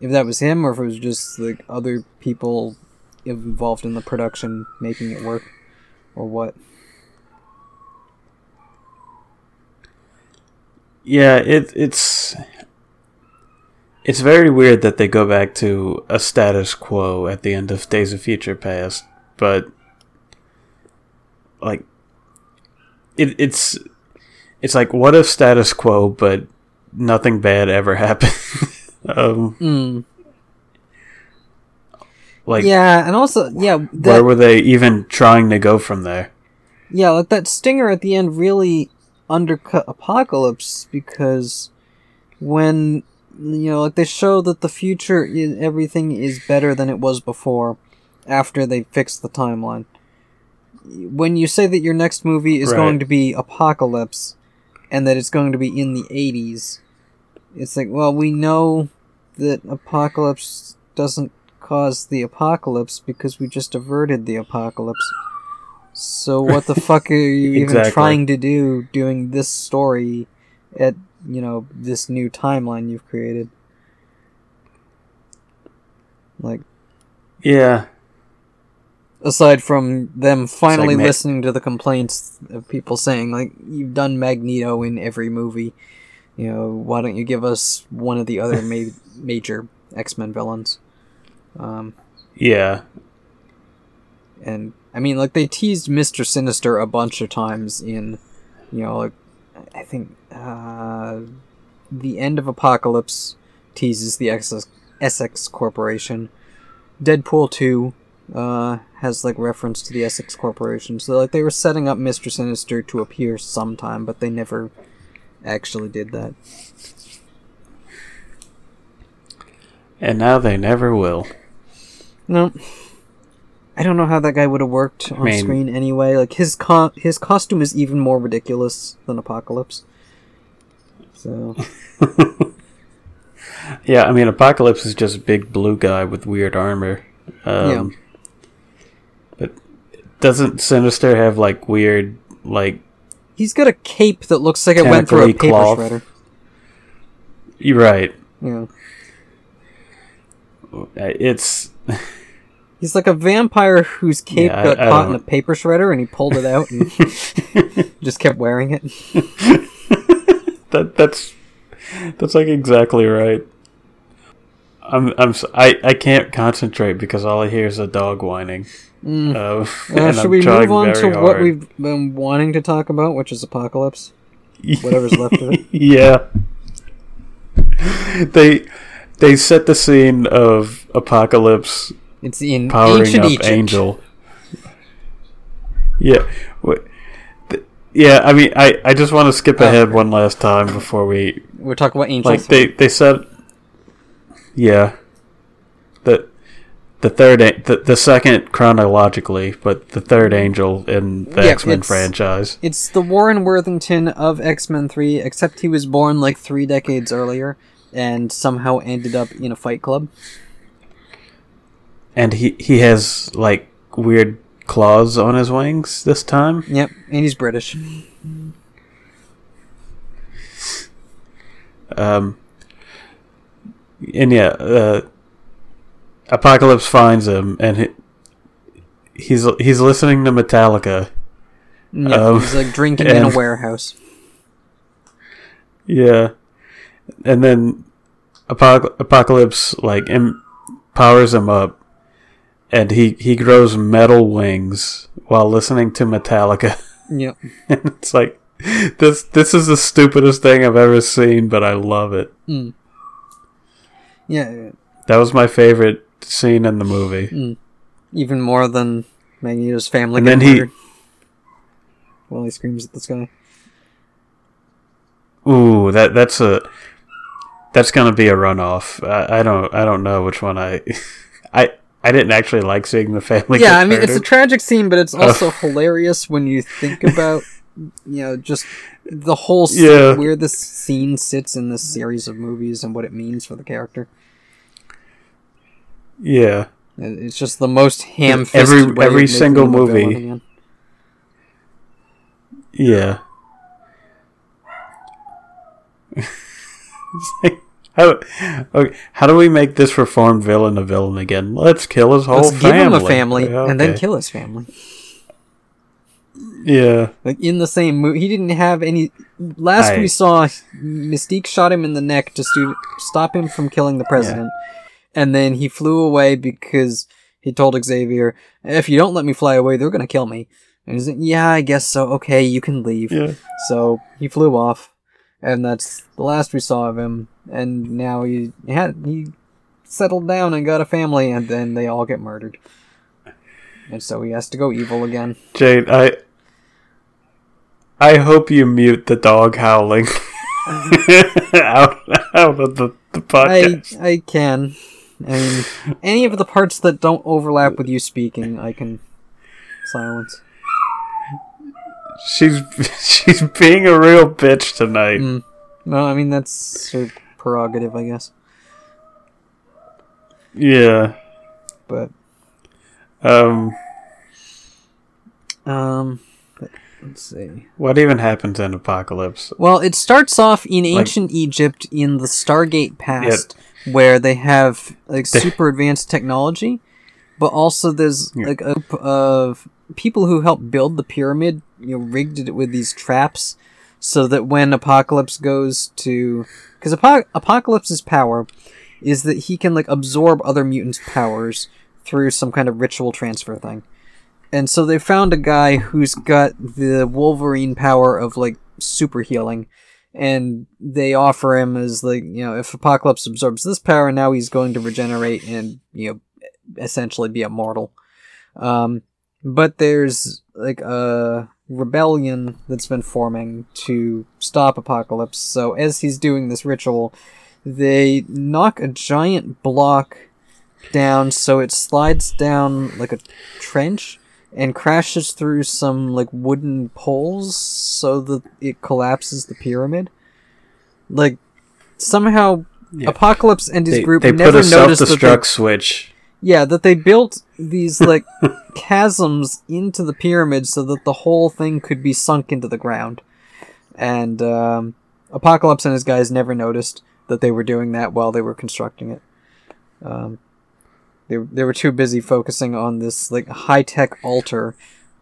if that was him, or if it was just like other people involved in the production making it work, or what. Yeah, it it's it's very weird that they go back to a status quo at the end of Days of Future Past, but like it it's it's like what if status quo but nothing bad ever happened. um Mm. like yeah, and also yeah, where were they even trying to go from there? yeah, like that stinger at the end really undercut Apocalypse because when you know, like they show that the future is everything is better than it was before after they fixed the timeline. When you say that your next movie is Right. going to be Apocalypse, and that it's going to be in the 80s. It's like, well, we know that apocalypse doesn't cause the apocalypse because we just averted the apocalypse. So what the fuck are you even trying to do doing this story at, you know, this new timeline you've created? Like Yeah. Aside from them finally listening to the complaints of people saying like you've done Magneto in every movie, you know, why don't you give us one of the other ma- major X-Men villains? Um Yeah. and I mean like they teased Mr. Sinister a bunch of times in you know like I think uh the end of Apocalypse teases the Essex, Essex Corporation. Deadpool 2 uh, has like reference to the Essex Corporation. So like they were setting up Mr. Sinister to appear sometime, but they never actually did that. And now they never will. No. I don't know how that guy would have worked on mean- screen anyway. Like his co- his costume is even more ridiculous than Apocalypse. So Yeah, I mean, Apocalypse is just a big blue guy with weird armor. Um, But doesn't Sinister have like weird, like he's got a cape that looks like it went through a paper cloth. shredder. you're right? Yeah. Uh, It's He's like a vampire whose cape Yeah, got I caught in a paper shredder and he pulled it out and just kept wearing it. that that's that's like exactly right. I'm I'm s- I, I can't concentrate because all I hear is a dog whining. Mm. Uh, Uh, should I'm we move on to very what we've been wanting to talk about, which is Apocalypse? Whatever's left of it. yeah. They they set the scene of Apocalypse It's in powering ancient up Egypt. Angel. Yeah. Yeah, I mean, I, I just want to skip Oh, ahead okay. one last time before we We're talking about Angel. like they they said yeah the third the, the second chronologically but the third angel in the Yeah, x-men franchise It's the Warren Worthington of X Men 3, except he was born like three decades earlier and somehow ended up in a fight club. and he he has like weird claws on his wings this time Yep, and he's British. um and yeah uh apocalypse finds him and he, he's he's listening to metallica Yep, Um, he's like drinking in a warehouse. Yeah, and then Apoc- Apocalypse like em- powers him up, and he he grows metal wings while listening to Metallica. Yep. and it's like this this is the stupidest thing I've ever seen, but I love it. Mm. Yeah, That was my favorite scene in the movie. Hmm. even more than Magneto's family And then he- murdered. While he screams at the sky. Ooh, that that's a that's gonna be a runoff. I, I don't I don't know which one I I I didn't actually like seeing the family. yeah, I mean it's a tragic scene, but it's oh. also hilarious when you think about you know just the whole s- Yeah. where this scene sits in this series of movies and what it means for the character. Yeah. It's just the most ham-fisted Every- way every single him a villain movie. Yeah. Like, how, okay, how do we make this reformed villain a villain again? Let's kill his whole Let's family. give him a family Yeah, and then kill his family. Yeah. Like in the same movie, he didn't have any. Last I- we saw, Mystique shot him in the neck to stu- stop him from killing the president, and then he flew away because he told Xavier, "If you don't let me fly away, they're gonna kill me." And he's like, "Yeah, I guess so. Okay, you can leave." Yeah. So he flew off, and that's the last we saw of him. And now he had he settled down and got a family, and then they all get murdered. And so he has to go evil again. Jade, I I hope you mute the dog howling out, out of the, the podcast. I. I can. I mean, any of the parts that don't overlap with you speaking, I can silence. she's she's being a real bitch tonight. Mm. Well, I mean that's her prerogative, I guess. Yeah. But Um. um, let's see. What even happens in Apocalypse? Well, it starts off in ancient Egypt in the Stargate past, where they have like super advanced technology, but also there's Yeah. like a group of people who helped build the pyramid. You know, rigged it with these traps so that when Apocalypse goes to, because Apo- Apocalypse's power is that he can like absorb other mutants' powers through some kind of ritual transfer thing. And so they found a guy who's got the Wolverine power of like super healing, and they offer him as like you know if Apocalypse absorbs this power, now he's going to regenerate and you know essentially be immortal. Um, but there's like a rebellion that's been forming to stop Apocalypse. So as he's doing this ritual, they knock a giant block down so it slides down like a trench and crashes through some like wooden poles so that it collapses the pyramid. Like somehow Yeah. Apocalypse and his They, group they put never a self noticed that they switch. yeah, that they built these like chasms into the pyramid so that the whole thing could be sunk into the ground. And um, Apocalypse and his guys never noticed that they were doing that while they were constructing it. Um, they they were too busy focusing on this like high tech altar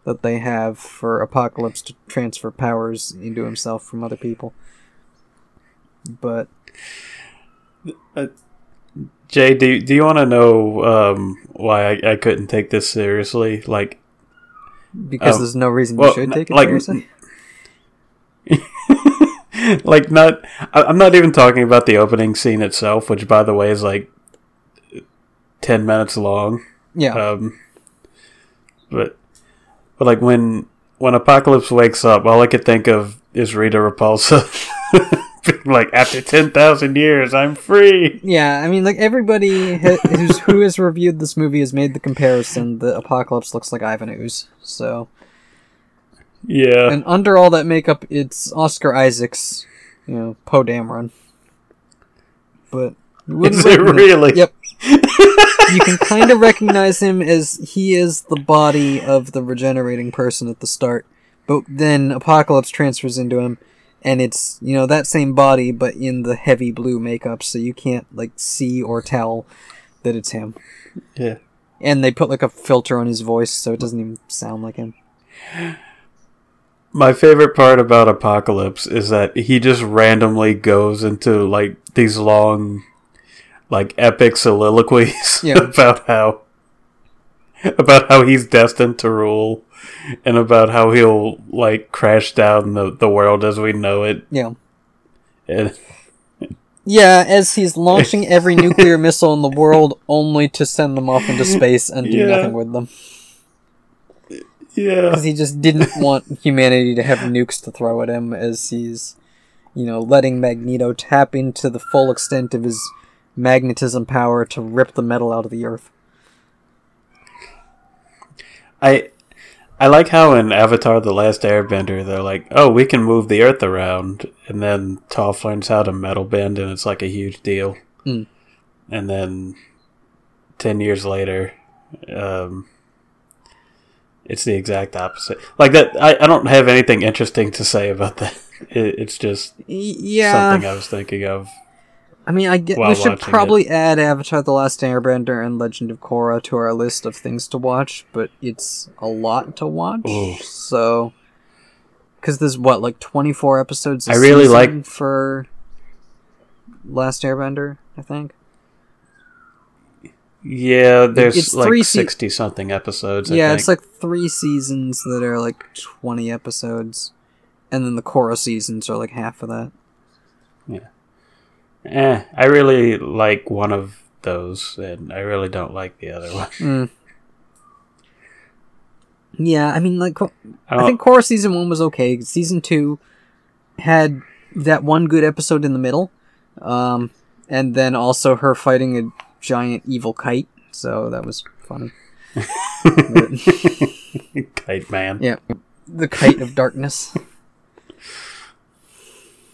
that they have for Apocalypse to transfer powers into himself from other people. But Jay, do do you want to know um, why I, I couldn't take this seriously? Like, because Um, there's no reason well, you should take it like- seriously. like not. I, I'm not even talking about the opening scene itself, which, by the way, is like ten minutes long. Yeah. Um, but but like when when Apocalypse wakes up, all I could think of is Rita Repulsa. Like after ten thousand years, I'm free. Yeah, I mean, like everybody ha- who's who has reviewed this movie has made the comparison that Apocalypse looks like Ivan Ooze. So, Yeah, and under all that makeup, it's Oscar Isaacs, you know, Poe Dameron. But is it really? Yep. You can kind of recognize him as he is the body of the regenerating person at the start, but then Apocalypse transfers into him, and it's you know that same body but in the heavy blue makeup, so you can't like see or tell that it's him. Yeah. And they put like a filter on his voice, so it doesn't even sound like him. My favorite part about Apocalypse is that he just randomly goes into like these long, like epic soliloquies Yeah. about how about how he's destined to rule, and about how he'll like crash down the the world as we know it. Yeah. And Yeah, as he's launching every nuclear missile in the world only to send them off into space and do Yeah. nothing with them. yeah, because he just didn't want humanity to have nukes to throw at him as he's you know letting magneto tap into the full extent of his magnetism power to rip the metal out of the earth I I like how in Avatar: The Last Airbender they're like, oh, we can move the Earth around, and then Toph learns how to metal bend, and it's like a huge deal. Mm. And then ten years later, um, it's the exact opposite. Like that, I, I don't have anything interesting to say about that. It, it's just yeah something I was thinking of. I mean i get we should probably add avatar the last airbender and legend of korra to our list of things to watch but it's a lot to watch Ooh. so because there's what like 24 episodes a I really like- for last airbender i think Yeah, there's It's like three se- sixty something episodes. I yeah, think. it's like three seasons that are like 20 episodes. And then the Korra seasons are like half of that. Eh, I really like one of those, and I really don't like the other one. Mm. Yeah, I mean, like, I, I think Korra season one was okay. Season two had that one good episode in the middle. Um, and then also her fighting a giant evil kite. So that was funny. Kite Man. Yeah. the kite of darkness.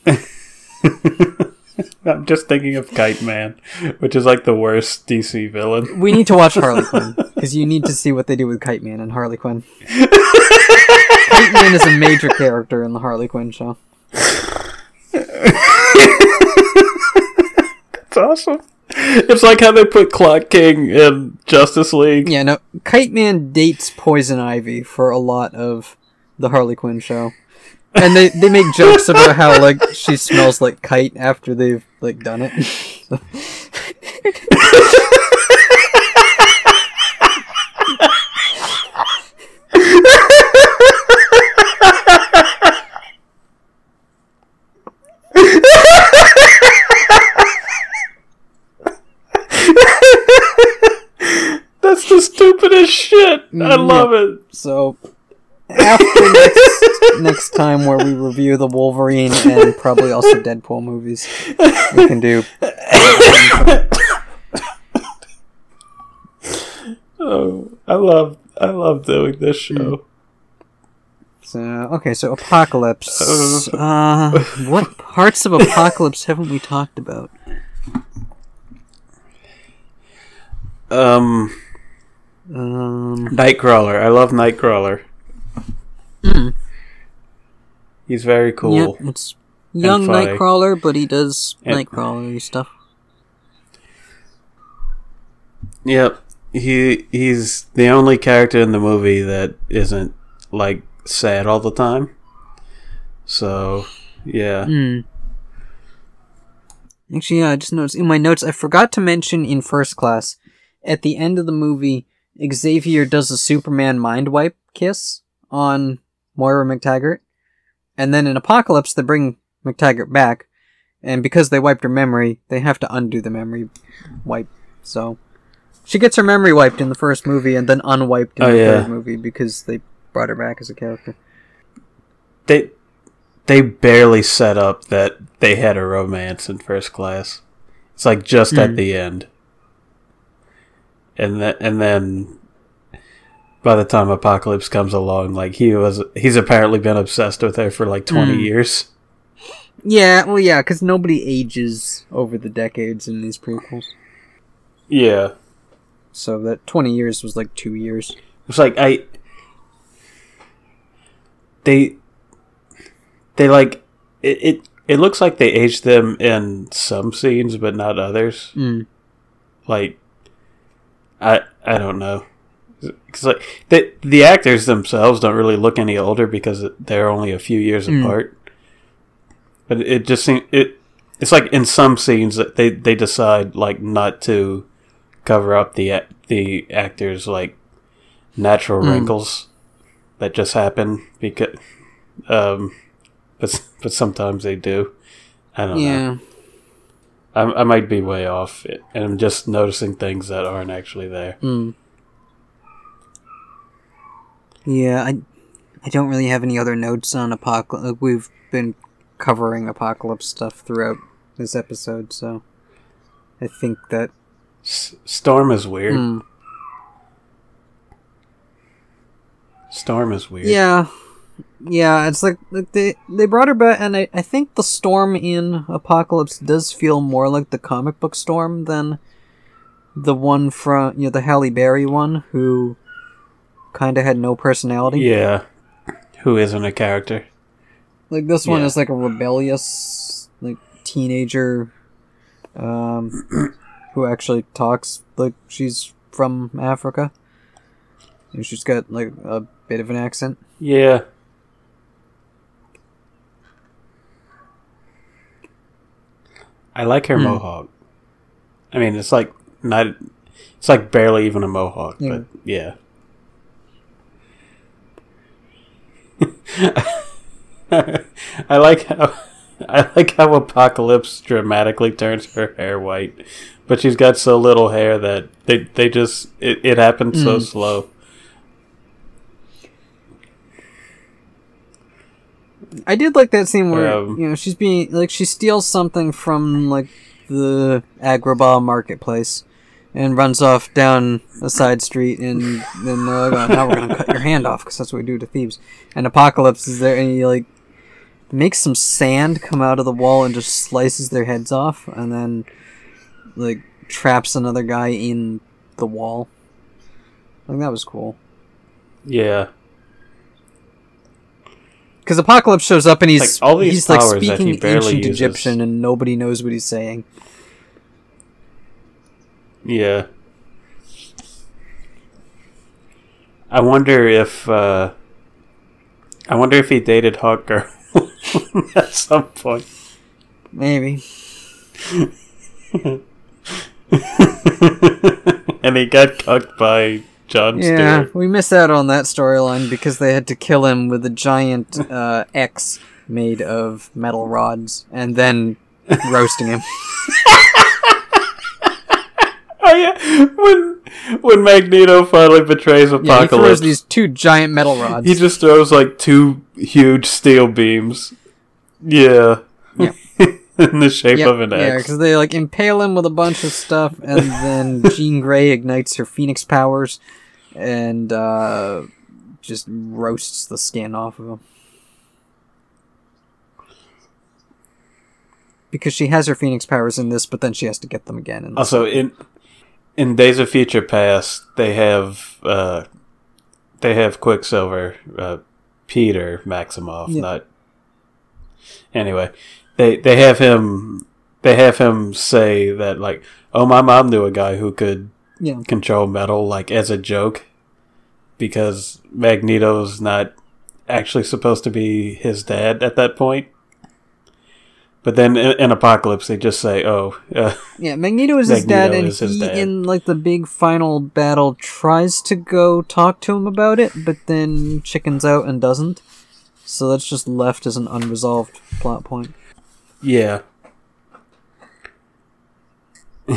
I'm just thinking of Kite Man, which is like the worst DC villain. We need to watch Harley Quinn because you need to see what they do with Kite Man and Harley Quinn. Kite Man is a major character in the Harley Quinn show. It's awesome. It's like how they put Clock King in Justice League. Yeah, no, Kite Man dates Poison Ivy for a lot of the Harley Quinn show. And they, they make jokes about how like she smells like kite after they've like done it. That's the stupidest shit. I mm, love it. So after next, next time where we review the Wolverine and probably also Deadpool movies, we can do. Oh, I love I love doing this show. So okay, so Apocalypse. Uh, what parts of Apocalypse haven't we talked about? Um, Um, Nightcrawler. I love Nightcrawler. He's very cool. yeah, it's young. Nightcrawler, but he does And- Nightcrawler stuff. Yep. He he's the only character in the movie that isn't like sad all the time. So, yeah. Hmm. Actually, yeah, I just noticed in my notes I forgot to mention in first class at the end of the movie Xavier does a Superman mind wipe kiss on Moira MacTaggert, and then in Apocalypse they bring MacTaggert back, and because they wiped her memory, they have to undo the memory wipe. So she gets her memory wiped in the first movie and then unwiped in Oh, the yeah. third movie because they brought her back as a character. They they barely set up that they had a romance in first class. It's like just Mm. at the end. And then and then by the time Apocalypse comes along, like he was he's apparently been obsessed with her for like 20 Mm. years. Yeah, well, yeah, because nobody ages over the decades in these prequels. Yeah. So that 20 years was like two years. It's like I they they like it, it it looks like they aged them in some scenes but not others. Mm. Like I I don't know. Cuz like the the actors themselves don't really look any older because they're only a few years Mm. apart. But it just seems it it's like in some scenes that they they decide like not to cover up the the actors like natural Mm. wrinkles that just happen because um but but sometimes they do i don't know I, I might be way off and i'm just noticing things that aren't actually there Mm. Yeah, I I don't really have any other notes on Apocalypse. We've been covering Apocalypse stuff throughout this episode, so I think that. S- storm is weird Mm. storm is weird Yeah. Yeah, it's like, like they they brought her back, and I, I think the storm in Apocalypse does feel more like the comic book storm than the one from you know the Halle Berry one, who kind of had no personality. yeah who isn't a character Like this one Yeah. is like a rebellious like teenager, um, who actually talks like she's from Africa. And she's got like a bit of an accent. yeah i like her Hmm. mohawk i mean it's like not it's like barely even a mohawk Yeah. but yeah I like how I like how Apocalypse dramatically turns her hair white, but she's got so little hair that they they just it, it happens so Mm. slow. I did like that scene where Um, you know she's being like she steals something from like the Agrabah marketplace, and runs off down a side street, and then they're like, oh, now we're gonna cut your hand off because that's what we do to thieves. And Apocalypse is there, and he like makes some sand come out of the wall and just slices their heads off, and then like traps another guy in the wall. I think that was cool. Yeah. Because Apocalypse shows up and he's Like, all these he's like powers that he speaking ancient uses. Egyptian and nobody knows what he's saying. Yeah. I wonder if uh I wonder if he dated Hawkgirl at some point. Maybe. and he got cucked by John Yeah, Stewart. we missed out on that storyline because they had to kill him with a giant uh, X made of metal rods and then roasting him. Yeah, when when Magneto finally betrays Apocalypse, Yeah, he throws these two giant metal rods. he just throws like two huge steel beams. Yeah. Yeah. In the shape Yep, of an X. yeah, because they like impale him with a bunch of stuff, and then Jean Grey ignites her Phoenix powers and uh, just roasts the skin off of him. Because she has her Phoenix powers in this, but then she has to get them again. In. Also, in in Days of Future Past, they have uh, they have Quicksilver, uh, Peter Maximoff, Yeah. not. Anyway, they they have him. They have him say that like, oh, my mom knew a guy who could yeah, control metal, like as a joke, because Magneto's not actually supposed to be his dad at that point. But then in, in Apocalypse, they just say, "Oh, uh, yeah. Magneto is his dad, and he, dad. in like the big final battle, tries to go talk to him about it, but then chickens out and doesn't. So that's just left as an unresolved plot point. Yeah.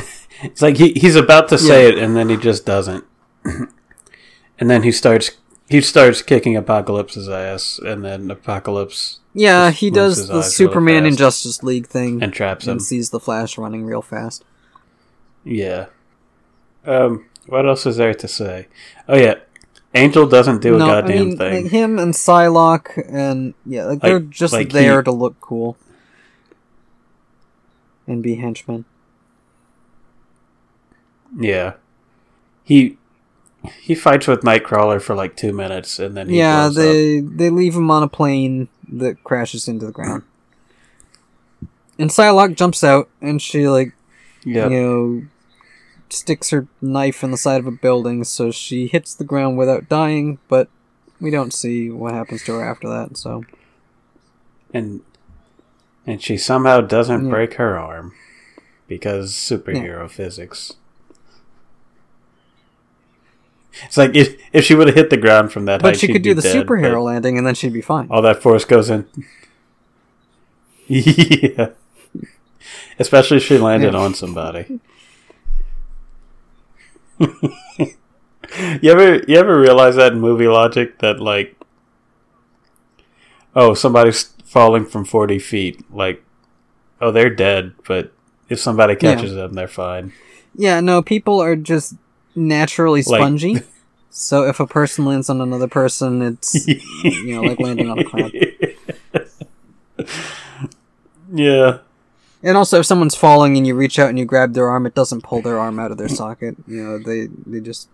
it's like he he's about to say Yeah. it and then he just doesn't. and then he starts he starts kicking Apocalypse's ass and then Apocalypse Yeah, he does the eyes really Superman in. Justice League thing and traps him. and sees the Flash running real fast. Yeah. Um what else is there to say? Oh yeah. Angel doesn't do a no, I goddamn mean thing. like him and Psylocke and yeah, like they're just like there he- to look cool and be henchmen. yeah. He he fights with Nightcrawler for like 2 minutes and then he Yeah, blows up. they they leave him on a plane that crashes into the ground. And Psylocke jumps out and she like Yep. you know, sticks her knife in the side of a building, so she hits the ground without dying, but we don't see what happens to her after that, so. and and she somehow doesn't Yeah. break her arm because superhero physics. It's like if if she would have hit the ground from that But height, she could do the dead, superhero but landing and then she'd be fine. All that force goes in. yeah, especially if she landed Yeah. on somebody. you ever you ever realize that in movie logic that like oh somebody's falling from 40 feet like oh they're dead but if somebody Yeah. catches them they're fine Yeah, no, people are just naturally Like- spongy. so if a person lands on another person, it's, you know, like landing on a cloud. yeah And also, if someone's falling and you reach out and you grab their arm, it doesn't pull their arm out of their socket. You know, they, they just.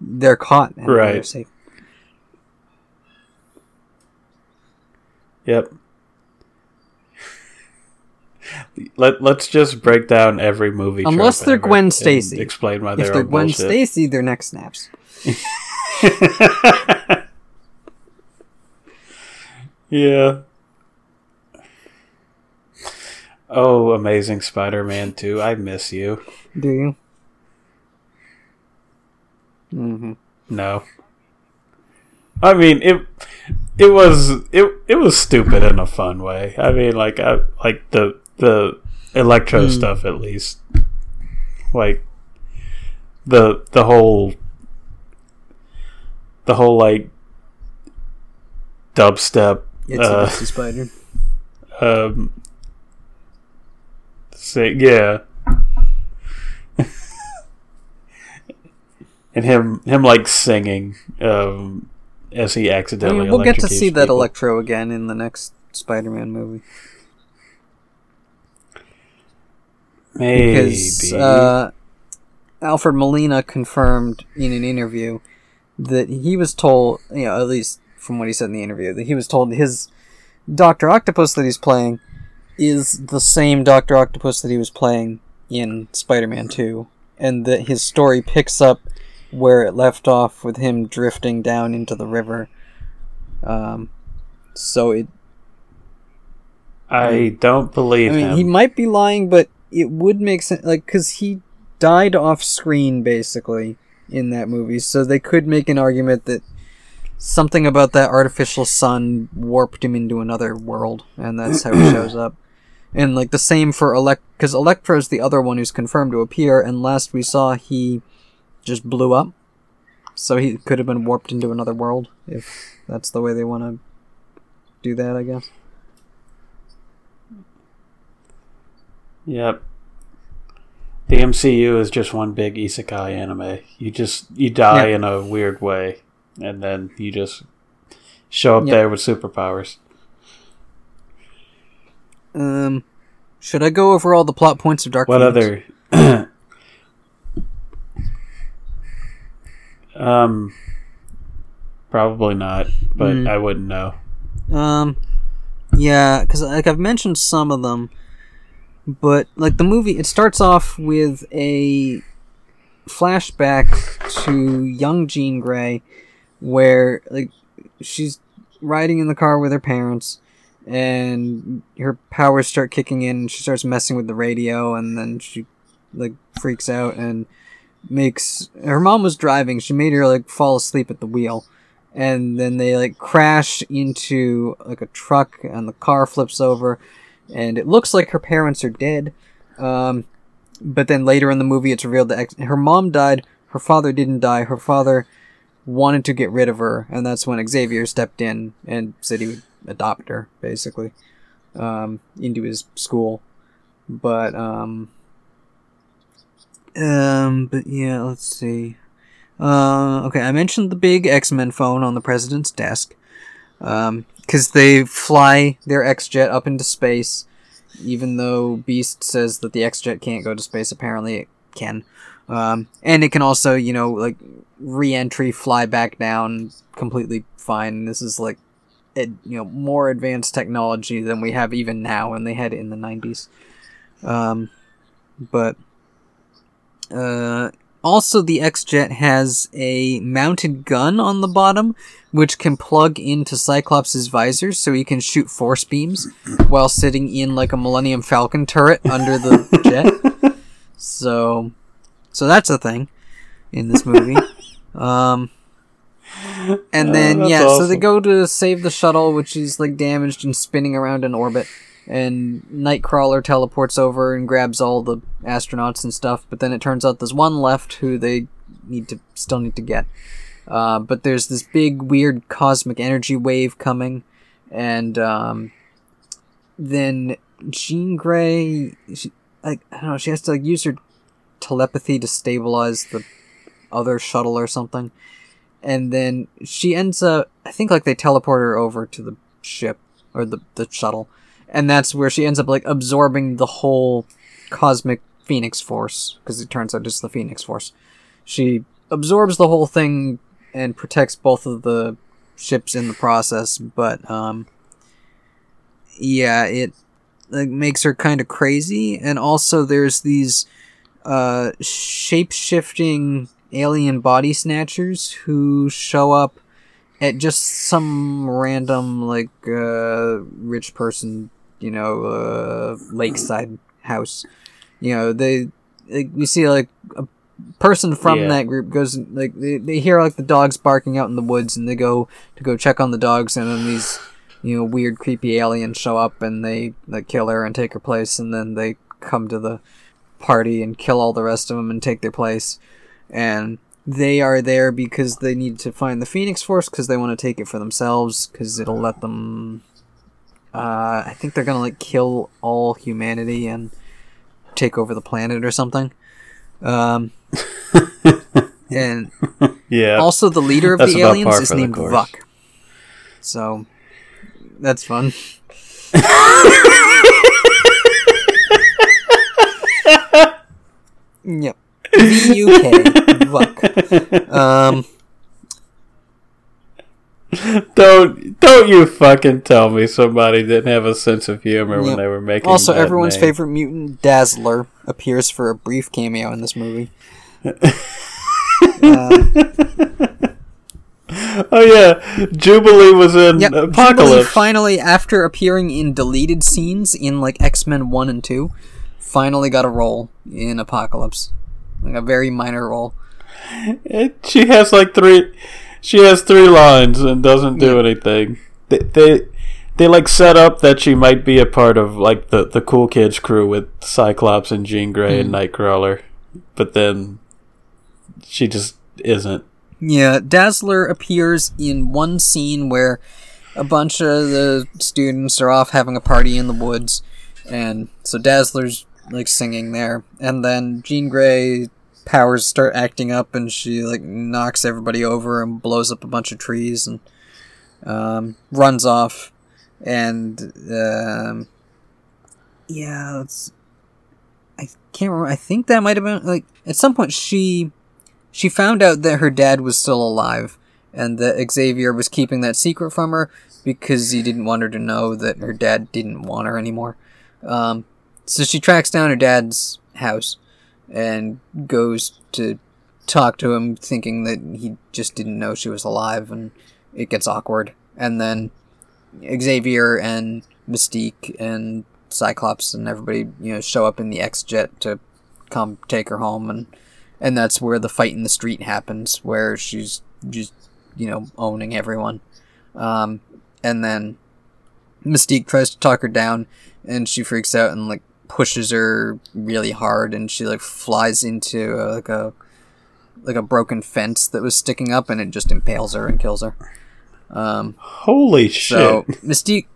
They're caught. And Right. They're safe. Yep. Let Let's just break down every movie. Unless trope they're ever Gwen and Stacy. Explain why If they're, If they're Gwen bullshit. Stacy, their neck snaps. yeah. Oh, Amazing Spider-Man two! I miss you. Do you? Mm-hmm. No. I mean it. It was it. It was stupid in a fun way. I mean, like I like the the electro Hmm. stuff at least. Like the the whole the whole like dubstep It's Uh, a Spider. um say yeah and him him like singing um, as he I accidentally. mean, we'll get to see that. Electro again in the next Spider-Man movie Maybe. because uh, Alfred Molina confirmed in an interview that he was told, you know, at least from what he said in the interview, that he was told his Doctor Octopus that he's playing is the same Doctor Octopus that he was playing in Spider-Man Two, and that his story picks up where it left off with him drifting down into the river. Um, so it I don't believe I mean, him. he might be lying, but it would make sense, like, because he died off screen, basically, in that movie, so they could make an argument that something about that artificial sun warped him into another world, and that's how he shows up. And, like, the same for Elect, because Electro's the other one who's confirmed to appear, and last we saw, he just blew up. So he could have been warped into another world, if that's the way they want to do that, I guess. Yep. The MCU is just one big isekai anime. You just you die Yeah. in a weird way, and then you just show up Yep. there with superpowers. Um, should I go over all the plot points of Dark What Phoenix? other? um, probably not, but Mm. I wouldn't know. Um, yeah, because like I've mentioned some of them, but like the movie, it starts off with a flashback to young Jean Grey, where like she's riding in the car with her parents, and her powers start kicking in, and she starts messing with the radio, and then she like freaks out and makes her mom was driving. She made her like fall asleep at the wheel and then they like crash into like a truck and the car flips over and it looks like her parents are dead um, but then later in the movie it's revealed that ex- her mom died her father didn't die her father wanted to get rid of her and that's when xavier stepped in and said he would adopt her basically um, into his school but um um but yeah let's see uh, okay, I mentioned the big X Men phone on the president's desk. Um, because they fly their X Jet up into space, even though Beast says that the X Jet can't go to space. Apparently, it can. Um, and it can also, you know, like re entry, fly back down completely fine. This is like, ed, you know, more advanced technology than we have even now, and they had it in the 90s. Um, but, uh, also, the X-Jet has a mounted gun on the bottom, which can plug into Cyclops' visor so he can shoot force beams while sitting in like a Millennium Falcon turret under the jet. So, so that's a thing in this movie. Um, and Oh, then yeah, so they go to save the shuttle, which is like damaged and spinning around in orbit. And Nightcrawler teleports over and grabs all the astronauts and stuff. But then it turns out there's one left who they need to still need to get. Uh, but there's this big weird cosmic energy wave coming, and um, then Jean Grey, she, like I don't know, she has to like use her telepathy to stabilize the other shuttle or something, and then she ends up. I think like they teleport her over to the ship or the the shuttle, and that's where she ends up like absorbing the whole cosmic Phoenix Force because it turns out it's the Phoenix Force. She absorbs the whole thing and protects both of the ships in the process, but um, yeah, it like makes her kind of crazy, and also there's these uh shape shifting alien body snatchers who show up at just some random like uh rich person you know uh lakeside house you know they like, we see like a person from Yeah. that group goes like they, they hear like the dogs barking out in the woods and they go to go check on the dogs and then these you know weird creepy aliens show up and they like kill her and take her place and then they come to the party and kill all the rest of them and take their place and they are there because they need to find the phoenix force because they want to take it for themselves because it'll let them uh, i think they're gonna like kill all humanity and take over the planet or something um, and Yeah. also the leader of That's the aliens is named. Vuk. So that's fun. yep. V U K Vuk. Um. Don't don't you fucking tell me somebody didn't have a sense of humor when they were making Also, everyone's name. favorite mutant, Dazzler, appears for a brief cameo in this movie. Uh, Oh yeah, Jubilee was in Yep. Jubilee Apocalypse. finally, after appearing in deleted scenes in like X Men One and Two, finally got a role in Apocalypse, like a very minor role. It- she has like three. She has three lines and doesn't do Yeah. anything. They, they they like set up that she might be a part of like the the cool kids crew with Cyclops and Jean Grey and mm. Nightcrawler, but then she just isn't. Yeah, Dazzler appears in one scene where a bunch of the students are off having a party in the woods, and so Dazzler's like singing there, and then Jean Grey powers start acting up, and she like knocks everybody over and blows up a bunch of trees and um, runs off, and um, yeah, it's I can't remember. I think that might have been like at some point she she found out that her dad was still alive and that Xavier was keeping that secret from her because he didn't want her to know that her dad didn't want her anymore. Um, so she tracks down her dad's house and goes to talk to him, thinking that he just didn't know she was alive, and it gets awkward. And then Xavier and Mystique and Cyclops and everybody, you know, show up in the X jet to come take her home, and and that's where the fight in the street happens, where she's just you know owning everyone. Um, and then Mystique tries to talk her down, and she freaks out and like pushes her really hard, and she like flies into uh, like a like a broken fence that was sticking up, and it just impales her and kills her. Um, Holy shit! so Mystique,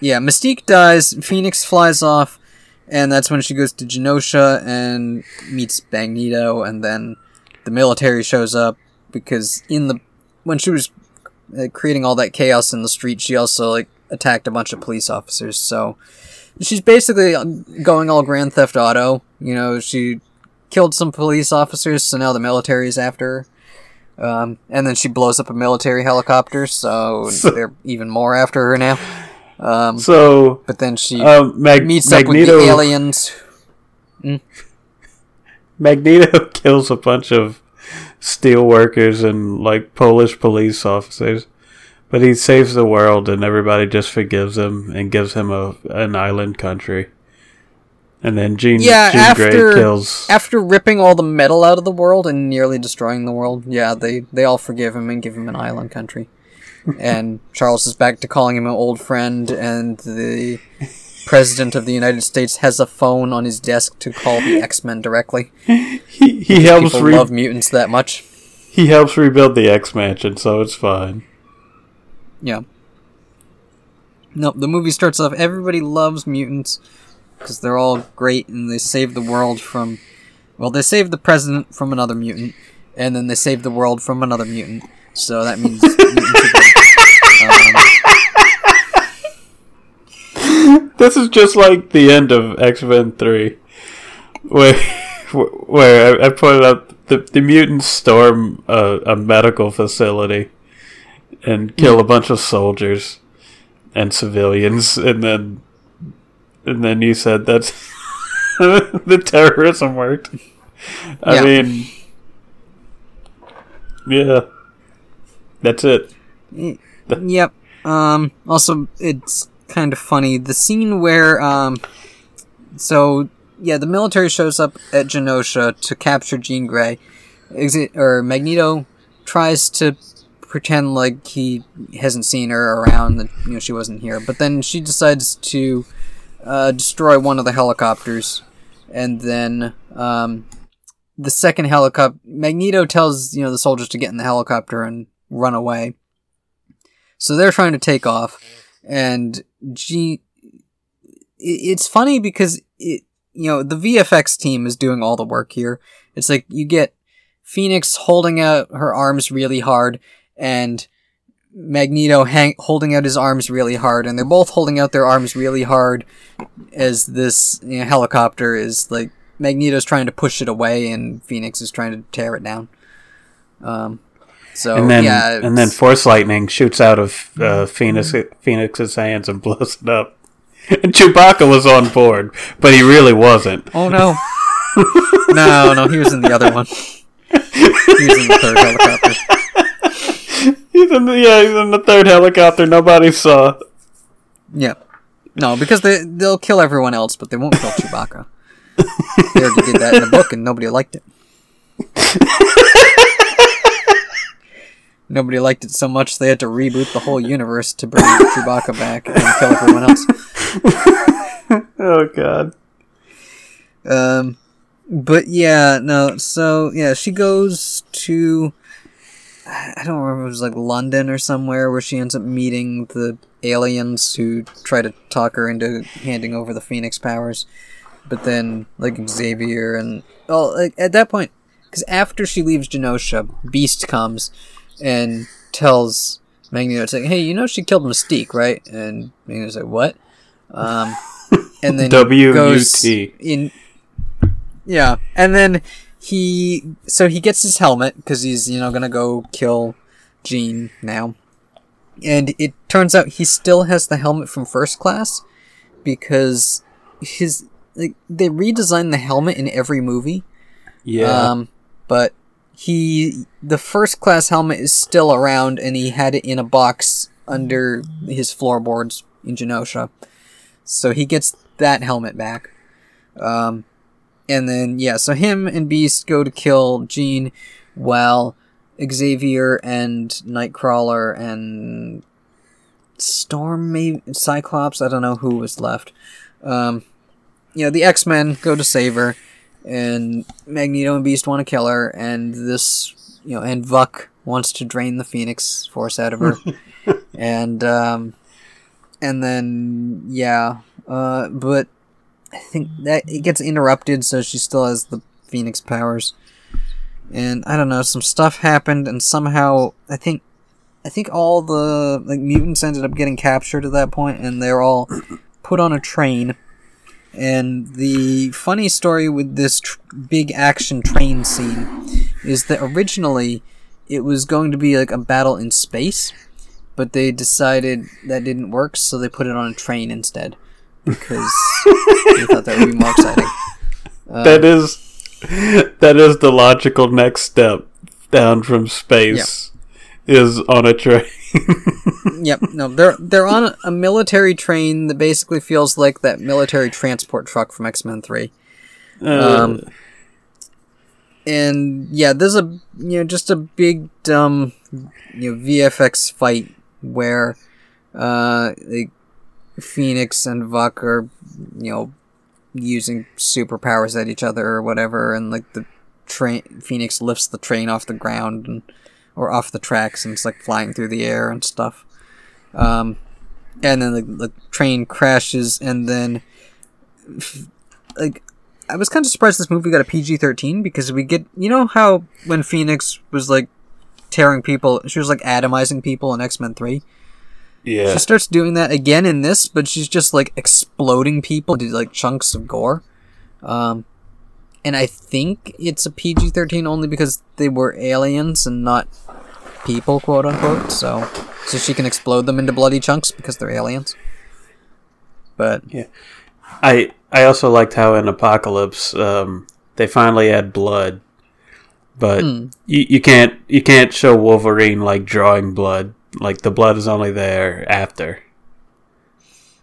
yeah, Mystique dies. Phoenix flies off, and that's when she goes to Genosha and meets Magneto, and then the military shows up because in the when she was uh, creating all that chaos in the street, she also like attacked a bunch of police officers. So she's basically going all Grand Theft Auto. You know, she killed some police officers, so now the military is after her. Um, and then she blows up a military helicopter, so, So- they're even more after her now. Um, so but then she um, Mag- meets Magneto up with the aliens. Magneto kills a bunch of steel workers and like Polish police officers, but he saves the world and everybody just forgives him and gives him a an island country. And then Jean, Yeah, Jean after- Grey kills. After ripping all the metal out of the world and nearly destroying the world, yeah, they, they all forgive him and give him an island country. and Charles is back to calling him an old friend, and the president of the United States has a phone on his desk to call the X Men directly. he he helps People re- love mutants that much. he helps rebuild the X Mansion, so it's fine. Yeah. Nope, the movie starts off everybody loves mutants because they're all great and they save the world from. Well, they save the president from another mutant, and then they save the world from another mutant. So that means mutants. Um, This is just like the end of X Men Three, where where I, I pointed out the the mutants storm a, a medical facility and kill a bunch of soldiers and civilians, and then and then you said that the terrorism worked. I Yeah. mean, yeah, that's it. Yep. Um, also, it's kind of funny. The scene where, um, so, yeah, the military shows up at Genosha to capture Jean Grey. Exi- or Magneto tries to pretend like he hasn't seen her around, that, you know, she wasn't here. But then she decides to, uh, destroy one of the helicopters. And then, um, the second helicopter, Magneto tells, you know, the soldiers to get in the helicopter and run away. So they're trying to take off, and G. It's funny because it, you know, the VFX team is doing all the work here. It's like you get Phoenix holding out her arms really hard, and Magneto hang- holding out his arms really hard, and they're both holding out their arms really hard as this you know, helicopter is like Magneto's trying to push it away, and Phoenix is trying to tear it down. Um, so and then yeah, and then Force Lightning shoots out of uh, Phoenix Phoenix's hands and blows it up. And Chewbacca was on board, but he really wasn't. oh no, no, no, he was in the other one. He was in the third helicopter. He's in the yeah, he's in the third helicopter. Nobody saw. Yeah. No, because they they'll kill everyone else, but they won't kill Chewbacca. they already did that in the book, and nobody liked it. nobody liked it so much they had to reboot the whole universe to bring Chewbacca back and kill everyone else. Oh God. Um, but yeah, no. So yeah, she goes to I don't remember. It was like London or somewhere where she ends up meeting the aliens who try to talk her into handing over the Phoenix powers. But then like Xavier and well, like at that point, because after she leaves Genosha, Beast comes and tells Magneto, it's like, hey, you know she killed Mystique, right? And Magneto's like, what? Um, and then W goes in yeah and then he so he gets his helmet because he's you know gonna go kill Jean now. And it turns out he still has the helmet from first class because his like they redesigned the helmet in every movie. Yeah. um but he the first class helmet is still around and he had it in a box under his floorboards in Genosha. So he gets that helmet back. Um and then yeah, so him and Beast go to kill Jean, while Xavier and Nightcrawler and Storm, maybe Cyclops. I don't know who was left. Um, you know, the X Men go to save her, and Magneto and Beast want to kill her, and this you know, and Vuk wants to drain the Phoenix Force out of her, and um, and then yeah, uh, but I think that it gets interrupted, so she still has the Phoenix powers. And I don't know, some stuff happened, and somehow I think, I think all the like mutants ended up getting captured at that point, and they're all put on a train. And the funny story with this tr- big action train scene is that originally it was going to be like a battle in space, but they decided that didn't work, so they put it on a train instead because they thought that would be more exciting. Uh, that is that is the logical next step down from space is on a train. yep, no, they're they're on a military train that basically feels like that military transport truck from X Men Three. Um, and yeah, there's a you know just a big dumb you know VFX fight where uh like Phoenix and Vuk are you know using superpowers at each other or whatever, and like the train Phoenix lifts the train off the ground and or off the tracks and it's like flying through the air and stuff. Um, and then the, the train crashes and then like I was kind of surprised this movie got a PG thirteen because we get you know how when Phoenix was like tearing people, she was like atomizing people in X Men Three. Yeah. She starts doing that again in this, but she's just like exploding people into like chunks of gore. Um, and I think it's a PG thirteen only because they were aliens and not people, quote unquote. So, so she can explode them into bloody chunks because they're aliens. But yeah, I I also liked how in Apocalypse um, they finally add blood, but Hmm. you, you can't you can't show Wolverine like drawing blood. Like the blood is only there after.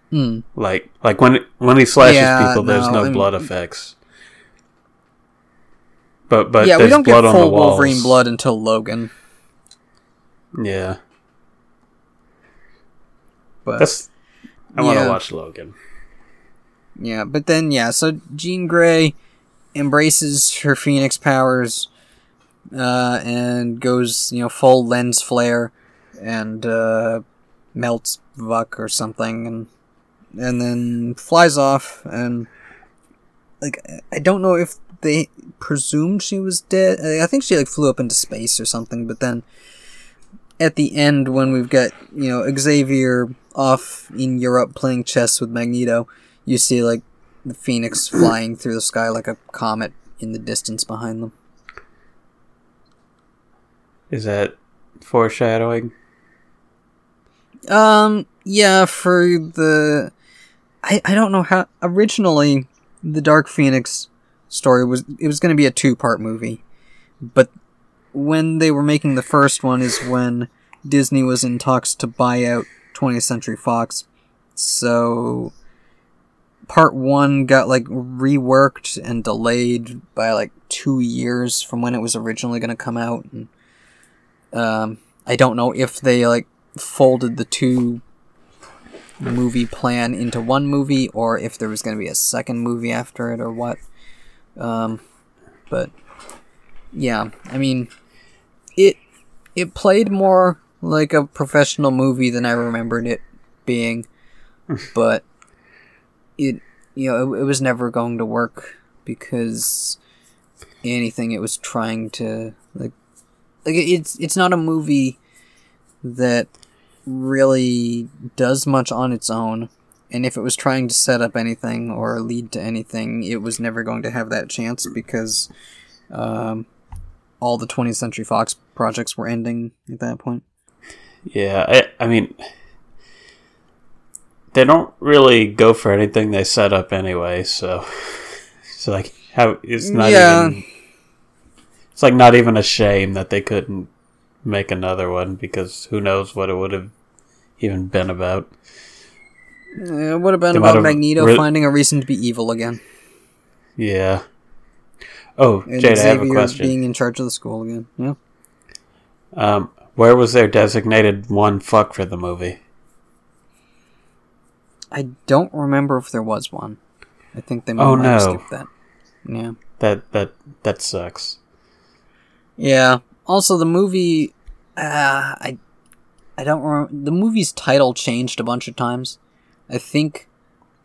hmm. Like like when when he slashes Yeah, people, there's no, no blood effects. But but yeah, we don't blood get full. Wolverine blood until Logan. Yeah, But that's. I want to Yeah. watch Logan. Yeah, but then yeah, so Jean Grey embraces her Phoenix powers uh, and goes, you know, full lens flare and uh, melts Vuk or something and and then flies off and like I don't know if they presumed she was dead. I think she like flew up into space or something. But then at the end, when we've got you know Xavier off in Europe playing chess with Magneto, you see like the Phoenix flying through the sky like a comet in the distance behind them. Is that foreshadowing? Um, yeah, for the. I, I don't know how. Originally, the Dark Phoenix story was. It was going to be a two part movie. But when they were making the first one, is when Disney was in talks to buy out 20th Century Fox. So. Part one got like reworked and delayed by like two years from when it was originally going to come out. And, um, I don't know if they like folded the two movie plan into one movie or if there was going to be a second movie after it or what. Um, but yeah, I mean, it it played more like a professional movie than I remembered it being, but it you know it, it was never going to work because anything it was trying to like like it's it's not a movie that really does much on its own. And if it was trying to set up anything or lead to anything, it was never going to have that chance because um, all the 20th Century Fox projects were ending at that point. Yeah, I, I mean, they don't really go for anything they set up anyway. So it's like how it's not Yeah. even. It's like not even a shame that they couldn't make another one because who knows what it would have even been about. What about They might about Magneto re- finding a reason to be evil again? Yeah. Oh, And Jade, I have a question. being in charge of the school again. Yeah. Um, where was their designated one fuck for the movie? I don't remember if there was one. I think they might Oh, have no. skipped that. Yeah. That that that sucks. Yeah. Also, the movie, uh, I, I don't remember. The movie's title changed a bunch of times. I think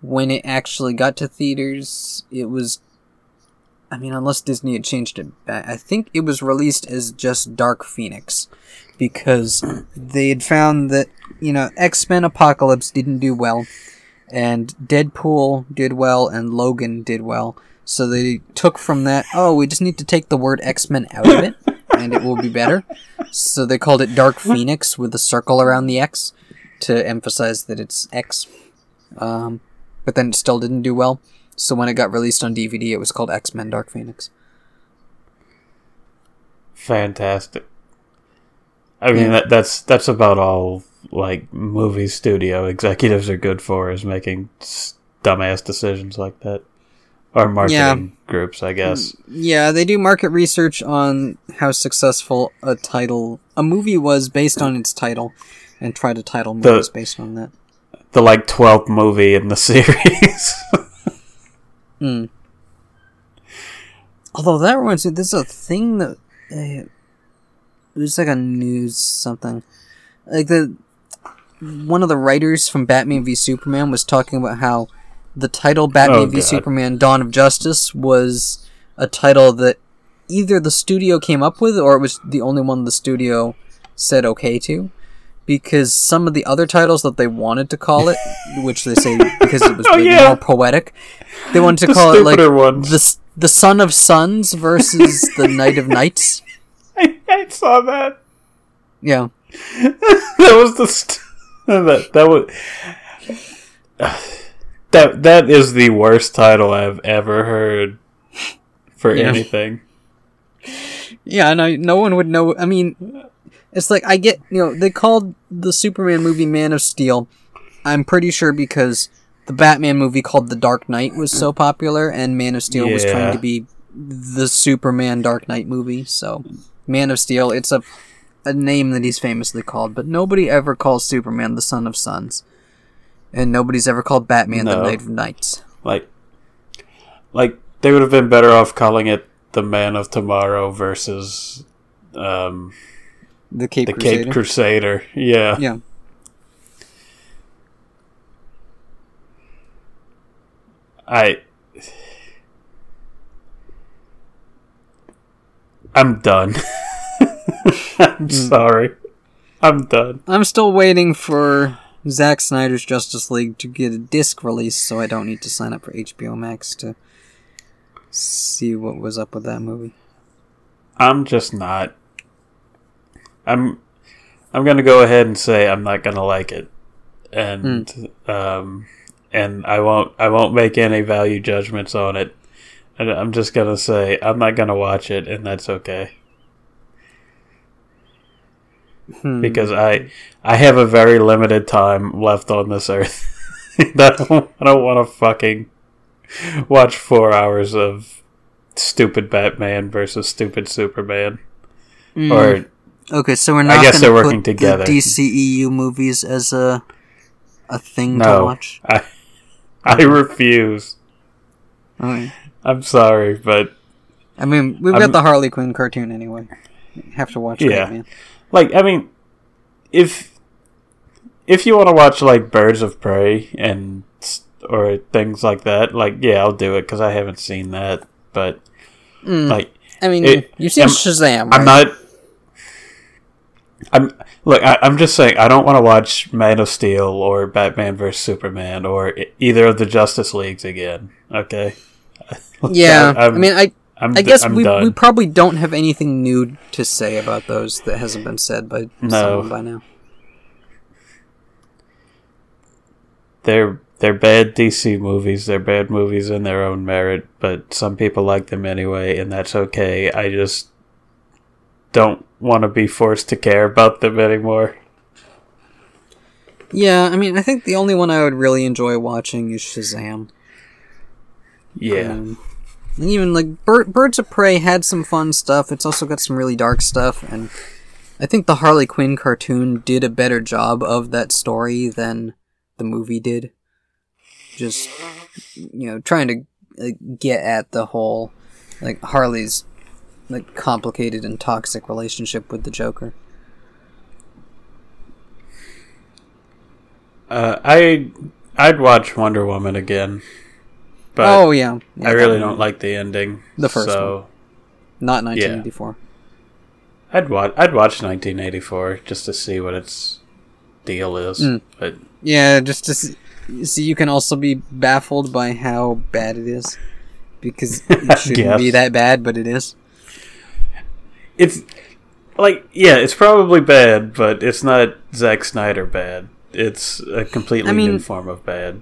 when it actually got to theaters, it was. I mean, unless Disney had changed it back, I think it was released as just Dark Phoenix, because they had found that you know X Men Apocalypse didn't do well, and Deadpool did well, and Logan did well. So they took from that, oh, we just need to take the word X Men out of it, and it will be better. So they called it Dark Phoenix with a circle around the X to emphasize that it's X. Um, but then it still didn't do well. So when it got released on DVD, it was called X Men Dark Phoenix. Fantastic. I mean Yeah. that that's that's about all like movie studio executives are good for is making dumbass decisions like that, or marketing groups, I guess. Yeah, they do market research on how successful a title, a movie was based on its title, and try to title The- movies based on that. The like twelfth movie in the series. Mm. Although that reminds me, there's a thing that uh, it was like a news something, like the one of the writers from Batman v Superman was talking about how the title Batman Oh, v God. Superman: Dawn of Justice was a title that either the studio came up with or it was the only one the studio said okay to. Because some of the other titles that they wanted to call it, which they say because it was Oh, yeah. more poetic, they wanted to The call it like ones. the the Son of Suns versus the Knight of Knights. I, I saw that. Yeah, that was the st- that that was that that is the worst title I've ever heard for Yeah. anything. yeah. No, no one would know. I mean, it's like I get you know they called the Superman movie Man of Steel. I'm pretty sure because the Batman movie called The Dark Knight was so popular, and Man of Steel was trying to be the Superman Dark Knight movie. So, Man of Steel, it's a a name that he's famously called, but nobody ever calls Superman the Son of Suns, and nobody's ever called Batman the Knight of Knights. Like, like they would have been better off calling it the Man of Tomorrow versus um, The Cape the Crusader. Cape Crusader. Yeah. yeah. I I'm done. I'm sorry. I'm done. I'm still waiting for Zack Snyder's Justice League to get a disc release, so I don't need to sign up for HBO Max to see what was up with that movie. I'm just not. I'm. I'm gonna go ahead and say I'm not gonna like it, and um, and I won't. I won't make any value judgments on it. And I'm just gonna say I'm not gonna watch it, and that's okay. Hmm. because I I have a very limited time left on this earth. I don't, I don't want to fucking watch four hours of stupid Batman versus stupid Superman. Mm. Or okay, so we're not. I guess they're put working together. The DCEU movies as a a thing to no, watch. I I refuse. Okay. I'm sorry, but I mean, we've I'm- got the Harley Quinn cartoon anyway. Have to watch Yeah. Batman. like I mean, if if you want to watch like Birds of Prey and or things like that, like yeah, I'll do it because I haven't seen that. But Mm, like I mean, it- you've seen I'm- Shazam. I'm not. I'm look. I, I'm just saying. I don't want to watch Man of Steel or Batman vs Superman or either of the Justice Leagues again. Okay. Yeah, I, I'm- mean, I I'm, I guess we, done. we probably don't have anything new to say about those that hasn't been said by No. someone by now. they're they're bad DC movies. They're bad movies in their own merit, but some people like them anyway, and that's okay. I just don't want to be forced to care about them anymore. Yeah, I mean, I think the only one I would really enjoy watching is Shazam. Yeah. Um, even like Bir- Birds of Prey had some fun stuff. It's also got some really dark stuff, and I think the Harley Quinn cartoon did a better job of that story than the movie did. Just you know, trying to like, get at the whole like Harley's like complicated and toxic relationship with the Joker. Uh, I I'd watch Wonder Woman again, but oh yeah, yeah I really don't like the ending. The first so Not 1984. I'd watch I'd watch 1984 just to see what its deal is. Mm. But Yeah, just to see, see, you can also be baffled by how bad it is, because it shouldn't be that bad, but it is. it's like yeah, it's probably bad, but it's not Zack Snyder bad. It's a completely I mean- new form of bad.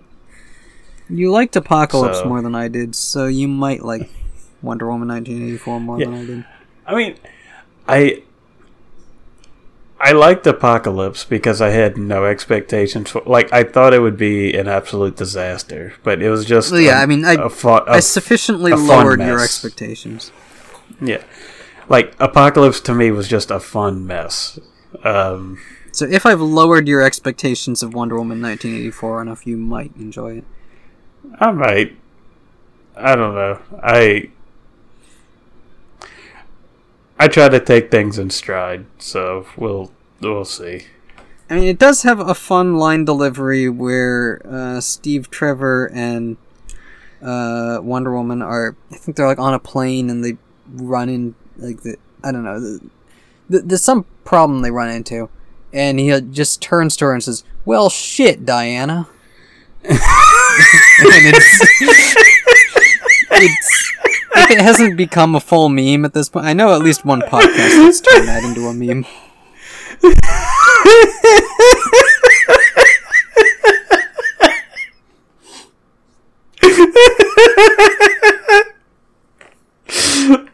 You liked Apocalypse So- more than I did, so you might like Wonder Woman 1984 more Yeah. than I did. I mean, I I liked Apocalypse because I had no expectations for. Like I thought it would be an absolute disaster, but it was just Well, yeah, a- I mean, I- a fu- a- I sufficiently lowered your expectations. yeah, like Apocalypse to me was just a fun mess. Um, So if I've lowered your expectations of Wonder Woman 1984 enough, you might enjoy it. I might. I don't know. I I try to take things in stride, so we'll we'll see. I mean, it does have a fun line delivery where uh, Steve Trevor and uh, Wonder Woman are. I think they're like on a plane and they run in like the. I don't know. The, the, there's some problem they run into, and he just turns to her and says, "Well, shit, Diana." it's, it's if it hasn't become a full meme at this point. I know at least one podcast has turned that into a meme.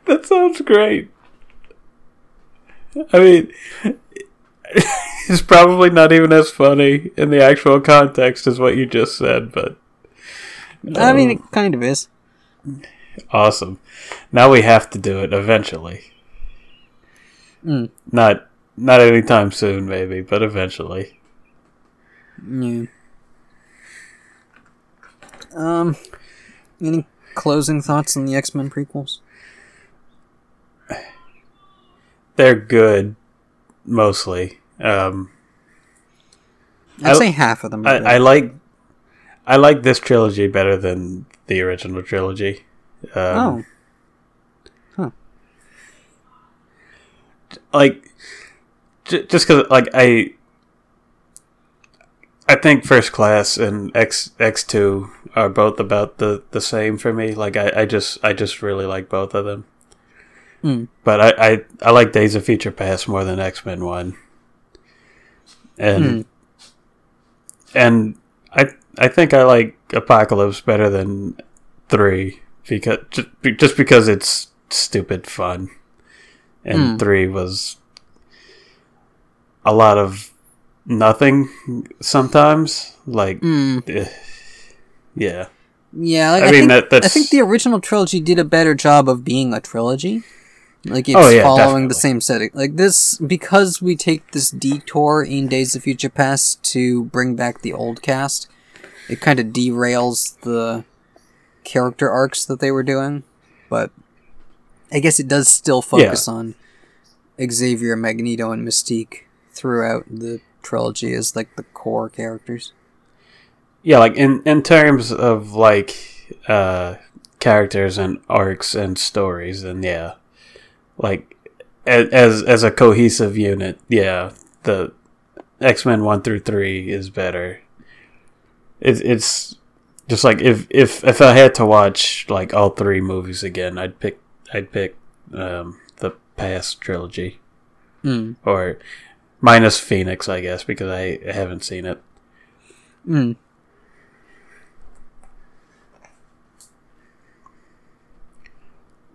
That sounds great. I mean, it's probably not even as funny in the actual context as what you just said, but I mean, um, it kind of is. awesome. Now we have to do it eventually. Mm. Not not anytime soon, maybe, but eventually. Yeah. Um, any closing thoughts on the X Men prequels? They're good, mostly. Um, I'd I- say half of them. Are I, good. I like I like this trilogy better than the original trilogy. Um, oh, like j- just because like I I think First Class and X X two are both about the the same for me. Like I, I just I just really like both of them. Mm. But I, I I like Days of Future Past more than X Men One. And Hmm. and I I think I like Apocalypse better than three because just, because it's stupid fun, and Hmm. three was a lot of nothing sometimes. Like Mm. yeah, Yeah, like, I I, mean, think, that- that's- I think the original trilogy did a better job of being a trilogy. Like it's Oh, yeah, following the same setting. Like this because we take this detour in Days of Future Past to bring back the old cast. It kind of derails the character arcs that they were doing, but I guess it does still focus on Xavier, Magneto, and Mystique throughout the trilogy as like the core characters. yeah. Like in in terms of like uh characters and arcs and stories, and yeah, like as as a cohesive unit, yeah, the X Men one through three is better. It's it's just like if if if I had to watch like all three movies again, I'd pick I'd pick um, the past trilogy Mm. or minus Phoenix, I guess, because I haven't seen it. Mm.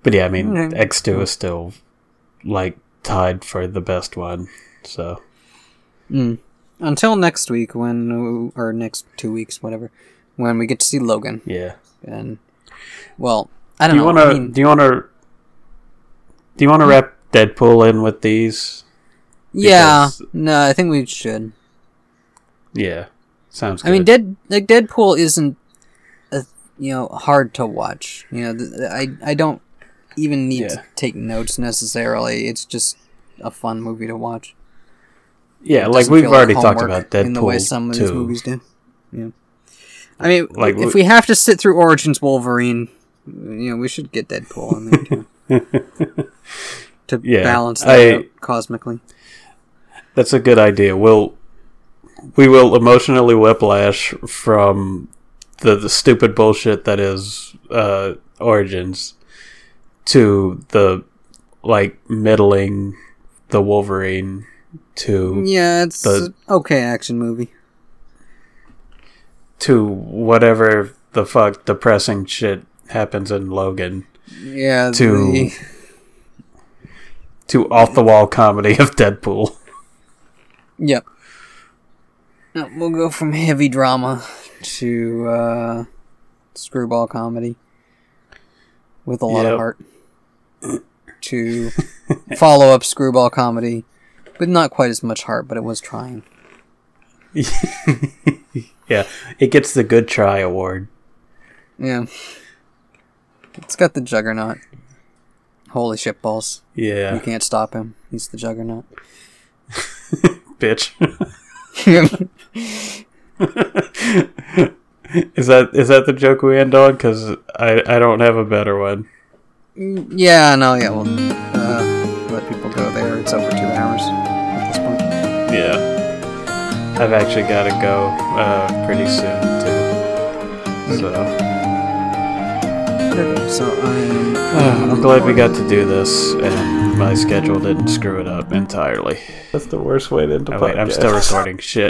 But yeah, I mean Okay. X two is still like tied for the best one. So Mm. Until next week, when or next two weeks, whatever, when we get to see Logan, yeah. and well, I Do don't you know. want to? I mean, do you want to? Do you want to wrap Deadpool in with these? yeah, because- no, I think we should. Yeah, sounds. Good. I mean, Dead like Deadpool isn't, a, you know, hard to watch. You know, th- I I don't even need to take notes necessarily. It's just a fun movie to watch. Yeah, like we've like already talked about Deadpool in the way some of these too. movies do. Yeah. I mean, Like, if we have to sit through Origins Wolverine, you know, we should get Deadpool in there too. to Yeah, balance that I- out cosmically. That's a good idea. We'll we will emotionally whiplash from the, the stupid bullshit that is uh, Origins to the like middling the Wolverine to Yeah, it's the- okay action movie. to whatever the fuck depressing shit happens in Logan Yeah, To- the, to off the wall comedy of Deadpool. yep. We'll go from heavy drama to uh, screwball comedy with a lot Yep. of heart to follow up screwball comedy with not quite as much heart, but it was trying. yeah, it gets the good try award. Yeah. It's got the juggernaut. Holy shit balls. Yeah, you can't stop him. He's the juggernaut. bitch. is that is that the joke we end on? Because I I don't have a better one. Mm, yeah, no, yeah, we'll Yeah, I've actually got to go uh, pretty soon too. So Okay, so I'm. uh, I'm glad we got to do this, and my schedule didn't screw it up entirely. That's the worst way to end a Oh, podcast. I'm still recording. Shit.